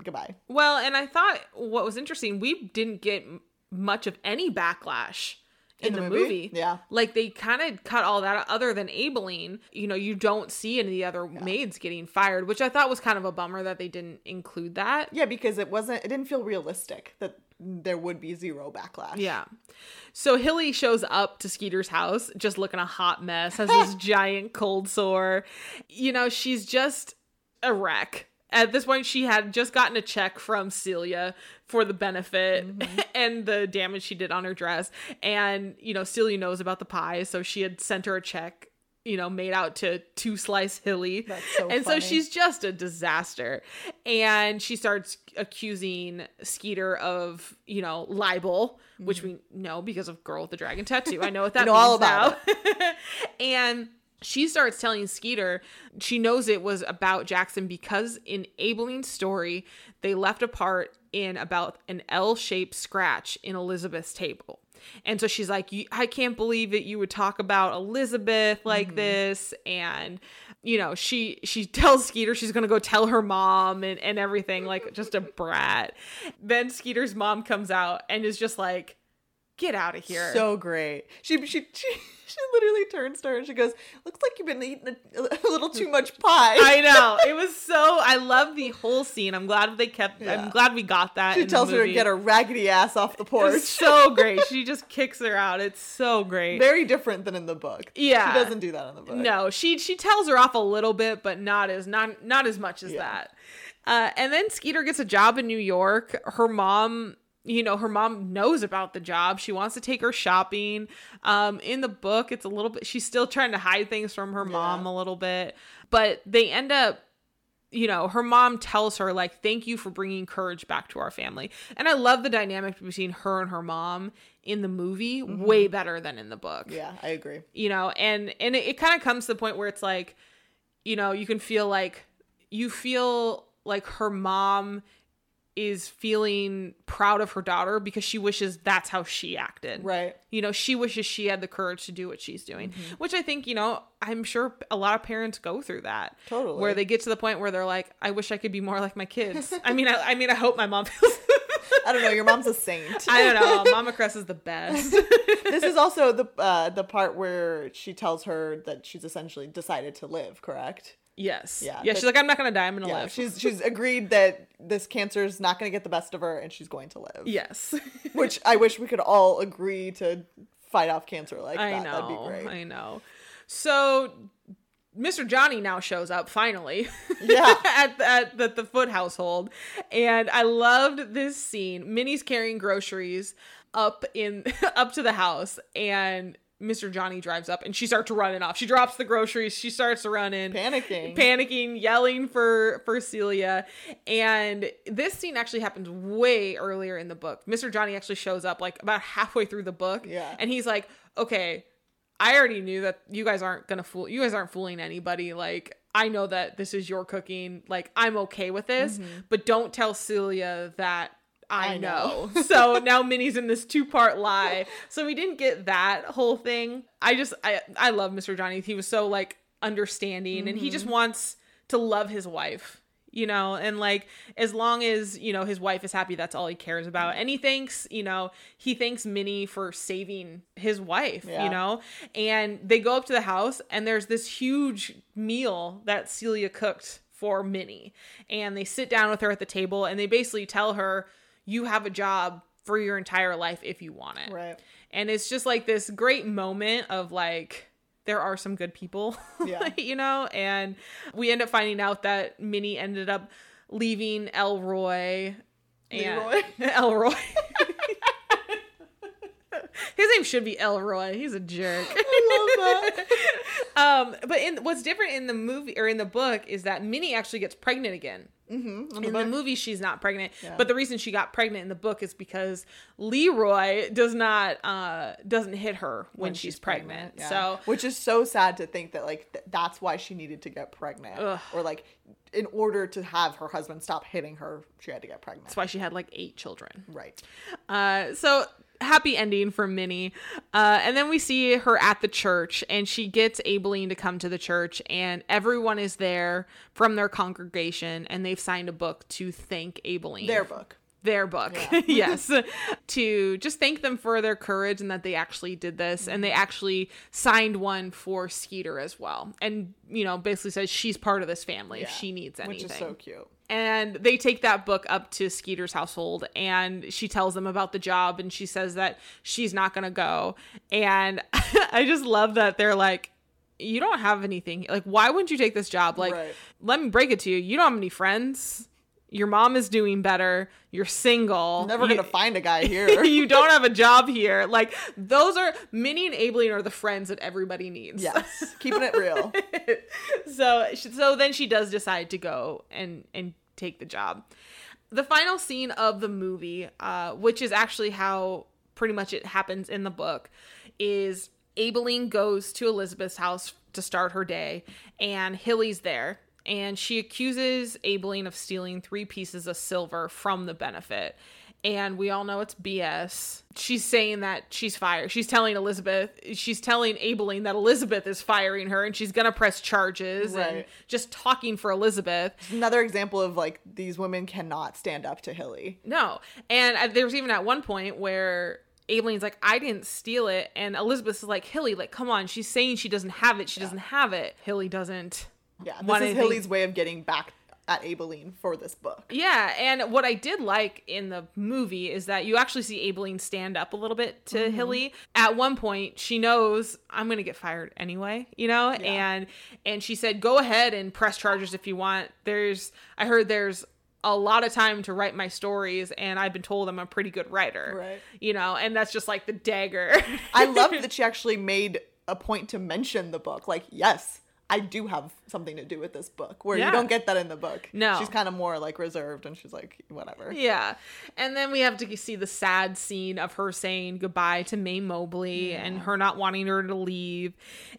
goodbye. Well, and I thought what was interesting, we didn't get much of any backlash in, In the, the movie. movie? Yeah. Like they kind of cut all that other than Aibileen. You know, you don't see any of the other maids getting fired, which I thought was kind of a bummer that they didn't include that. Yeah, because it wasn't, it didn't feel realistic that there would be zero backlash. Yeah. So Hilly shows up to Skeeter's house just looking a hot mess, has this (laughs) giant cold sore. You know, she's just a wreck. At this point, she had just gotten a check from Celia for the benefit mm-hmm. (laughs) and the damage she did on her dress. And, you know, Celia knows about the pie, so she had sent her a check, you know, made out to two slice Hilly. That's so and funny. so she's just a disaster. And she starts accusing Skeeter of, you know, libel, which mm-hmm. we know because of Girl with the Dragon Tattoo. I know what that (laughs) means all about (laughs) and she starts telling Skeeter she knows it was about Jackson because in Aibileen's story, they left a part in about an L shaped scratch in Elizabeth's table. And so she's like, I can't believe that you would talk about Elizabeth like mm-hmm. this. And, you know, she she (laughs) tells Skeeter she's gonna go tell her mom and, and everything, like just a (laughs) brat. Then Skeeter's mom comes out and is just like, get out of here. So great. She she she (laughs) she literally turns to her and she goes, "Looks like you've been eating a, (laughs) a little too much pie." I (laughs) know. It was so I love the whole scene. I'm glad they kept Yeah. I'm glad we got that. she in the tells her to get her raggedy ass off the porch. was so great. She just kicks her out. It's so great. Very different than in the book. Yeah. she doesn't do that in the book. No, she she tells her off a little bit, but not as not not as much as Yeah. that. Uh, and then Skeeter gets a job in New York. Her mom, you know, her mom knows about the job. She wants to take her shopping. Um, in the book, it's a little bit. She's still trying to hide things from her mom a little bit, but they end up. You know, her mom tells her like, "Thank you for bringing courage back to our family," and I love the dynamic between her and her mom in the movie way better than in the book Yeah, I agree. you know and and it, it kind of comes to the point where it's like you know you can feel like you feel like her mom is feeling proud of her daughter because she wishes that's how she acted Right. you know she wishes she had the courage to do what she's doing Mm-hmm. which i think you know i'm sure a lot of parents go through that Totally. where they get to the point where they're like i wish i could be more like my kids i mean I, I mean i hope my mom feels (laughs) I don't know. Your mom's a saint. i don't know (laughs) mama cress is the best (laughs) this is also the uh, the part where she tells her that she's essentially decided to live. Correct. Yes Yeah, yeah she's like i'm not gonna die i'm gonna Yeah, live she's she's agreed that this cancer is not going to get the best of her, and she's going to live. yes (laughs) Which I wish we could all agree to fight off cancer like I that. know. That'd be great. I know. So Mr. Johnny now shows up finally. Yeah. (laughs) at, the, at the, the Foote household. And I loved this scene. Minny's carrying groceries up in (laughs) up to the house and Mr. Johnny drives up and she starts running off. She drops the groceries. She starts running Panicking. panicking, yelling for for Celia. And this scene actually happens way earlier in the book. Mr. Johnny actually shows up like about halfway through the book. Yeah. And he's like, "Okay, I already knew that you guys aren't gonna fool. You guys aren't fooling anybody. Like." I know that this is your cooking. Like, I'm okay with this, mm-hmm. but don't tell Celia that I, I know. know. (laughs) so (laughs) now Minny's in this two part lie. So we didn't get that whole thing. I just I I love Mr. Johnny. He was so like understanding and he just mm-hmm. wants to love his wife. You know, and like as long as, you know, his wife is happy, that's all he cares about. And he thanks, you know, he thanks Minny for saving his wife, Yeah. you know? And they go up to the house and there's this huge meal that Celia cooked for Minny. And they sit down with her at the table and they basically tell her, you have a job for your entire life if you want it. Right. And it's just like this great moment of like, there are some good people, (laughs) Yeah. (laughs) you know? And we end up finding out that Minny ended up leaving Elroy and Leroy? (laughs) Elroy. (laughs) His name should be Elroy. He's a jerk. (laughs) I love that. (laughs) um, but in what's different in the movie or in the book is that Minny actually gets pregnant again. Mm-hmm. In the movie, she's not pregnant, Yeah. but the reason she got pregnant in the book is because Leroy does not uh doesn't hit her when, she's, pregnant. yeah. So which is so sad to think that like th- that's why she needed to get pregnant, Ugh. or like in order to have her husband stop hitting her, she had to get pregnant. that's why she had like eight children. Right. Uh, so happy ending for Minny. Uh, and then we see her at the church, and she gets Aibileen to come to the church, and everyone is there from their congregation, and they've signed a book to thank Aibileen. Their book. their book (laughs) yes to just thank them for their courage and that they actually did this and they actually signed one for skeeter as well and you know basically says she's part of this family if she needs anything Which is so cute. And they take that book up to Skeeter's household and she tells them about the job and she says that she's not going to go. And (laughs) I just love that they're like, you don't have anything. Like, why wouldn't you take this job? Like, Right. let me break it to you. You don't have any friends. Your mom is doing better. You're single. Never You- gonna find a guy (laughs) here. (laughs) you don't have a job here. Like, those are Minny and Aibileen are the friends that everybody needs. yes, keeping it real. so so then she does decide to go and and take the job. The final scene of the movie uh which is actually how pretty much it happens in the book is Aibileen goes to Elizabeth's house to start her day and Hilly's there and she accuses Aibileen of stealing three pieces of silver from the benefit and we all know it's BS. She's saying that she's fired. She's telling Elizabeth, she's telling Aibileen that Elizabeth is firing her and she's going to press charges and just talking for Elizabeth. It's another example of like these women cannot stand up to Hilly. No. And uh, there was even at one point where Aibileen's like, I didn't steal it. And Elizabeth is like, Hilly, like, come on. She's saying she doesn't have it. She doesn't have it. Hilly doesn't. Yeah, this is anything- Hilly's way of getting back at Aibileen for this book. Yeah, and what I did like in the movie is that you actually see Aibileen stand up a little bit to mm-hmm. Hilly. At one point, she knows I'm going to get fired anyway, you know? And and she said, "Go ahead and press charges if you want. There's I heard there's a lot of time to write my stories and I've been told I'm a pretty good writer." Right. You know, and that's just like the dagger. I love (laughs) that she actually made a point to mention the book. Like, yes, I do have something to do with this book, where Yeah. you don't get that in the book. No. she's kind of more like reserved, and she's like, whatever. Yeah. And then we have to see the sad scene of her saying goodbye to Mae Mobley and her not wanting her to leave.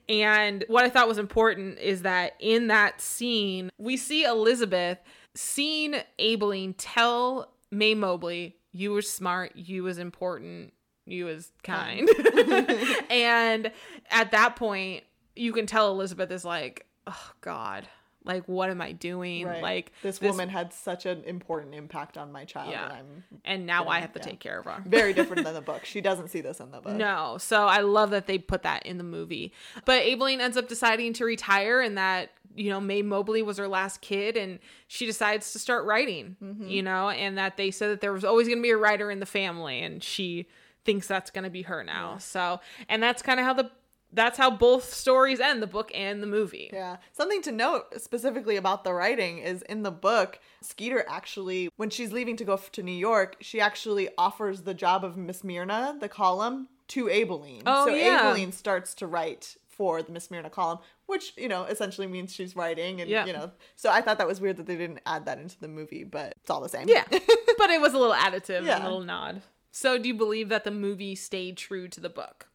And what I thought was important is that in that scene, we see Elizabeth seeing Aibileen tell Mae Mobley, you were smart, you was important, you was kind. (laughs) (laughs) and at that point, you can tell Elizabeth is like, oh God, like what am I doing? Right. Like this, woman had such an important impact on my child, Yeah. and I'm and now I have to yeah. take care of her. very different than (laughs) the book. She doesn't see this in the book. No, so I love that they put that in the movie. But Aibileen ends up deciding to retire, and that you know Mae Mobley was her last kid, and she decides to start writing. Mm-hmm. You know, and that they said that there was always going to be a writer in the family, and she thinks that's going to be her now. So, and that's kind of how the that's how both stories end, the book and the movie. Yeah. Something to note specifically about the writing is in the book, Skeeter actually, when she's leaving to go to New York, she actually offers the job of Miss Myrna, the column, to Aibileen. Oh, so yeah. Aibileen starts to write for the Miss Myrna column, which, you know, essentially means she's writing and, Yeah. you know. So I thought that was weird that they didn't add that into the movie, but it's all the same. Yeah, (laughs) but it was a little additive, Yeah. a little nod. So, do you believe that the movie stayed true to the book?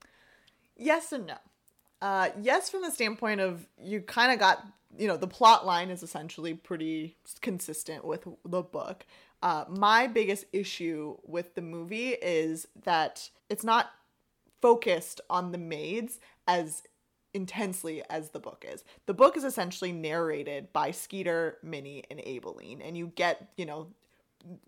Yes and no. Uh, yes, from the standpoint of you kind of got, you know, the plot line is essentially pretty consistent with the book. Uh, my biggest issue with the movie is that it's not focused on the maids as intensely as the book is. The book is essentially narrated by Skeeter, Minny, and Aibileen, and you get, you know,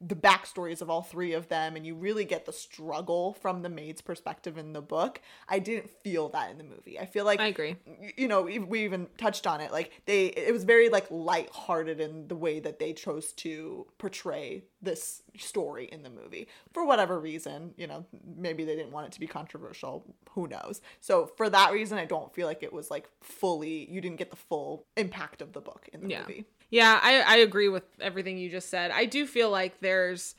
the backstories of all three of them and you really get the struggle from the maid's perspective in the book. I didn't feel that in the movie. I feel like I agree. you know we even touched on it like they it was very like light-hearted in the way that they chose to portray this story in the movie. For whatever reason you know maybe they didn't want it to be controversial who knows? So for that reason i don't feel like it was like fully you didn't get the full impact of the book in the Yeah. movie Yeah, I, I agree with everything you just said. I do feel like there's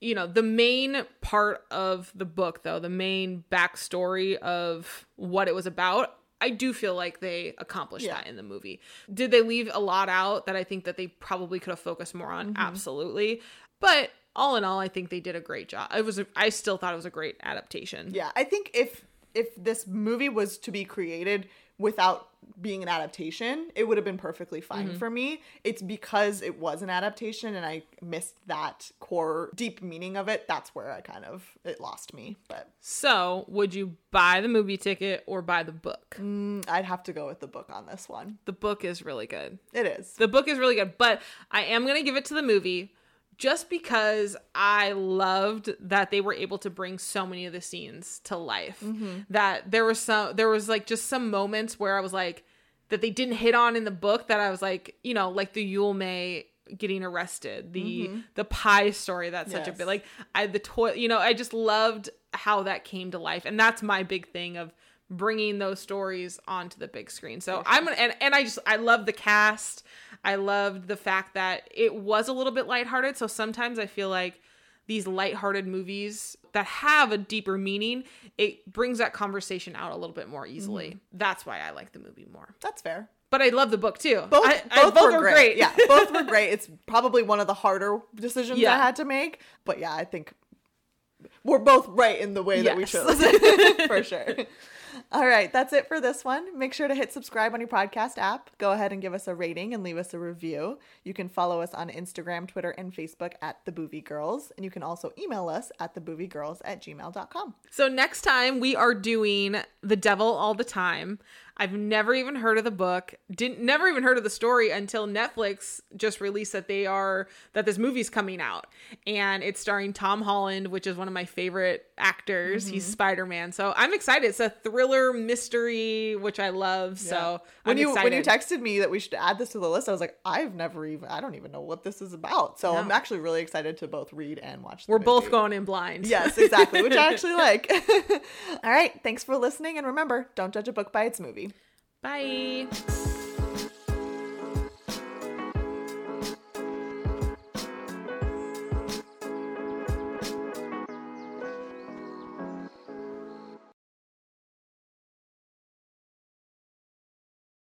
you know, the main part of the book, though, the main backstory of what it was about, I do feel like they accomplished Yeah. that in the movie. Did they leave a lot out that I think that they probably could have focused more on? Mm-hmm. Absolutely. But all in all, I think they did a great job. It was a, I still thought it was a great adaptation. Yeah, I think if if this movie was to be created without being an adaptation, it would have been perfectly fine Mm-hmm. for me. It's because it was an adaptation and I missed that core deep meaning of it. That's where I kind of it lost me. But So, would you buy the movie ticket or buy the book? mm, I'd have to go with the book on this one. The book is really good. It is. The book is really good, but I am going to give it to the movie just because I loved that they were able to bring so many of the scenes to life. Mm-hmm. That there was some there was like just some moments where I was like that they didn't hit on in the book that I was like, you know, like the Yule May getting arrested, the mm-hmm. the pie story that's such a bit like I the toy, you know, I just loved how that came to life. And that's my big thing of bringing those stories onto the big screen. So I'm and, and I just I love the cast. I loved the fact that it was a little bit lighthearted. So sometimes I feel like these lighthearted movies that have a deeper meaning, it brings that conversation out a little bit more easily. Mm-hmm. That's why I like the movie more. That's fair. But I love the book too. Both, I, I- both, were, great. Yeah, Yeah. both were (laughs) great. It's probably one of the harder decisions I had to make. But yeah, I think we're both right in the way that we Yes. chose. (laughs) for sure. (laughs) All right, that's it for this one. Make sure to hit subscribe on your podcast app. Go ahead and give us a rating and leave us a review. You can follow us on Instagram, Twitter, and Facebook at The Boovie Girls. And you can also email us at TheBoovieGirls at gmail.com. So next time we are doing The Devil All the Time. I've never even heard of the book. Didn't never even heard of the story until Netflix just released that they are that this movie's coming out. And it's starring Tom Holland, which is one of my favorite actors. He's Mm-hmm. Spider-Man. So I'm excited. It's a thriller mystery, which I love. So when I'm you excited. when you texted me that we should add this to the list, I was like, I've never even I don't even know what this is about. So I'm actually really excited to both read and watch. The We're both going in blind. Yes, exactly, which I actually (laughs) like. (laughs) All right, thanks for listening, and remember, don't judge a book by its movie. Bye.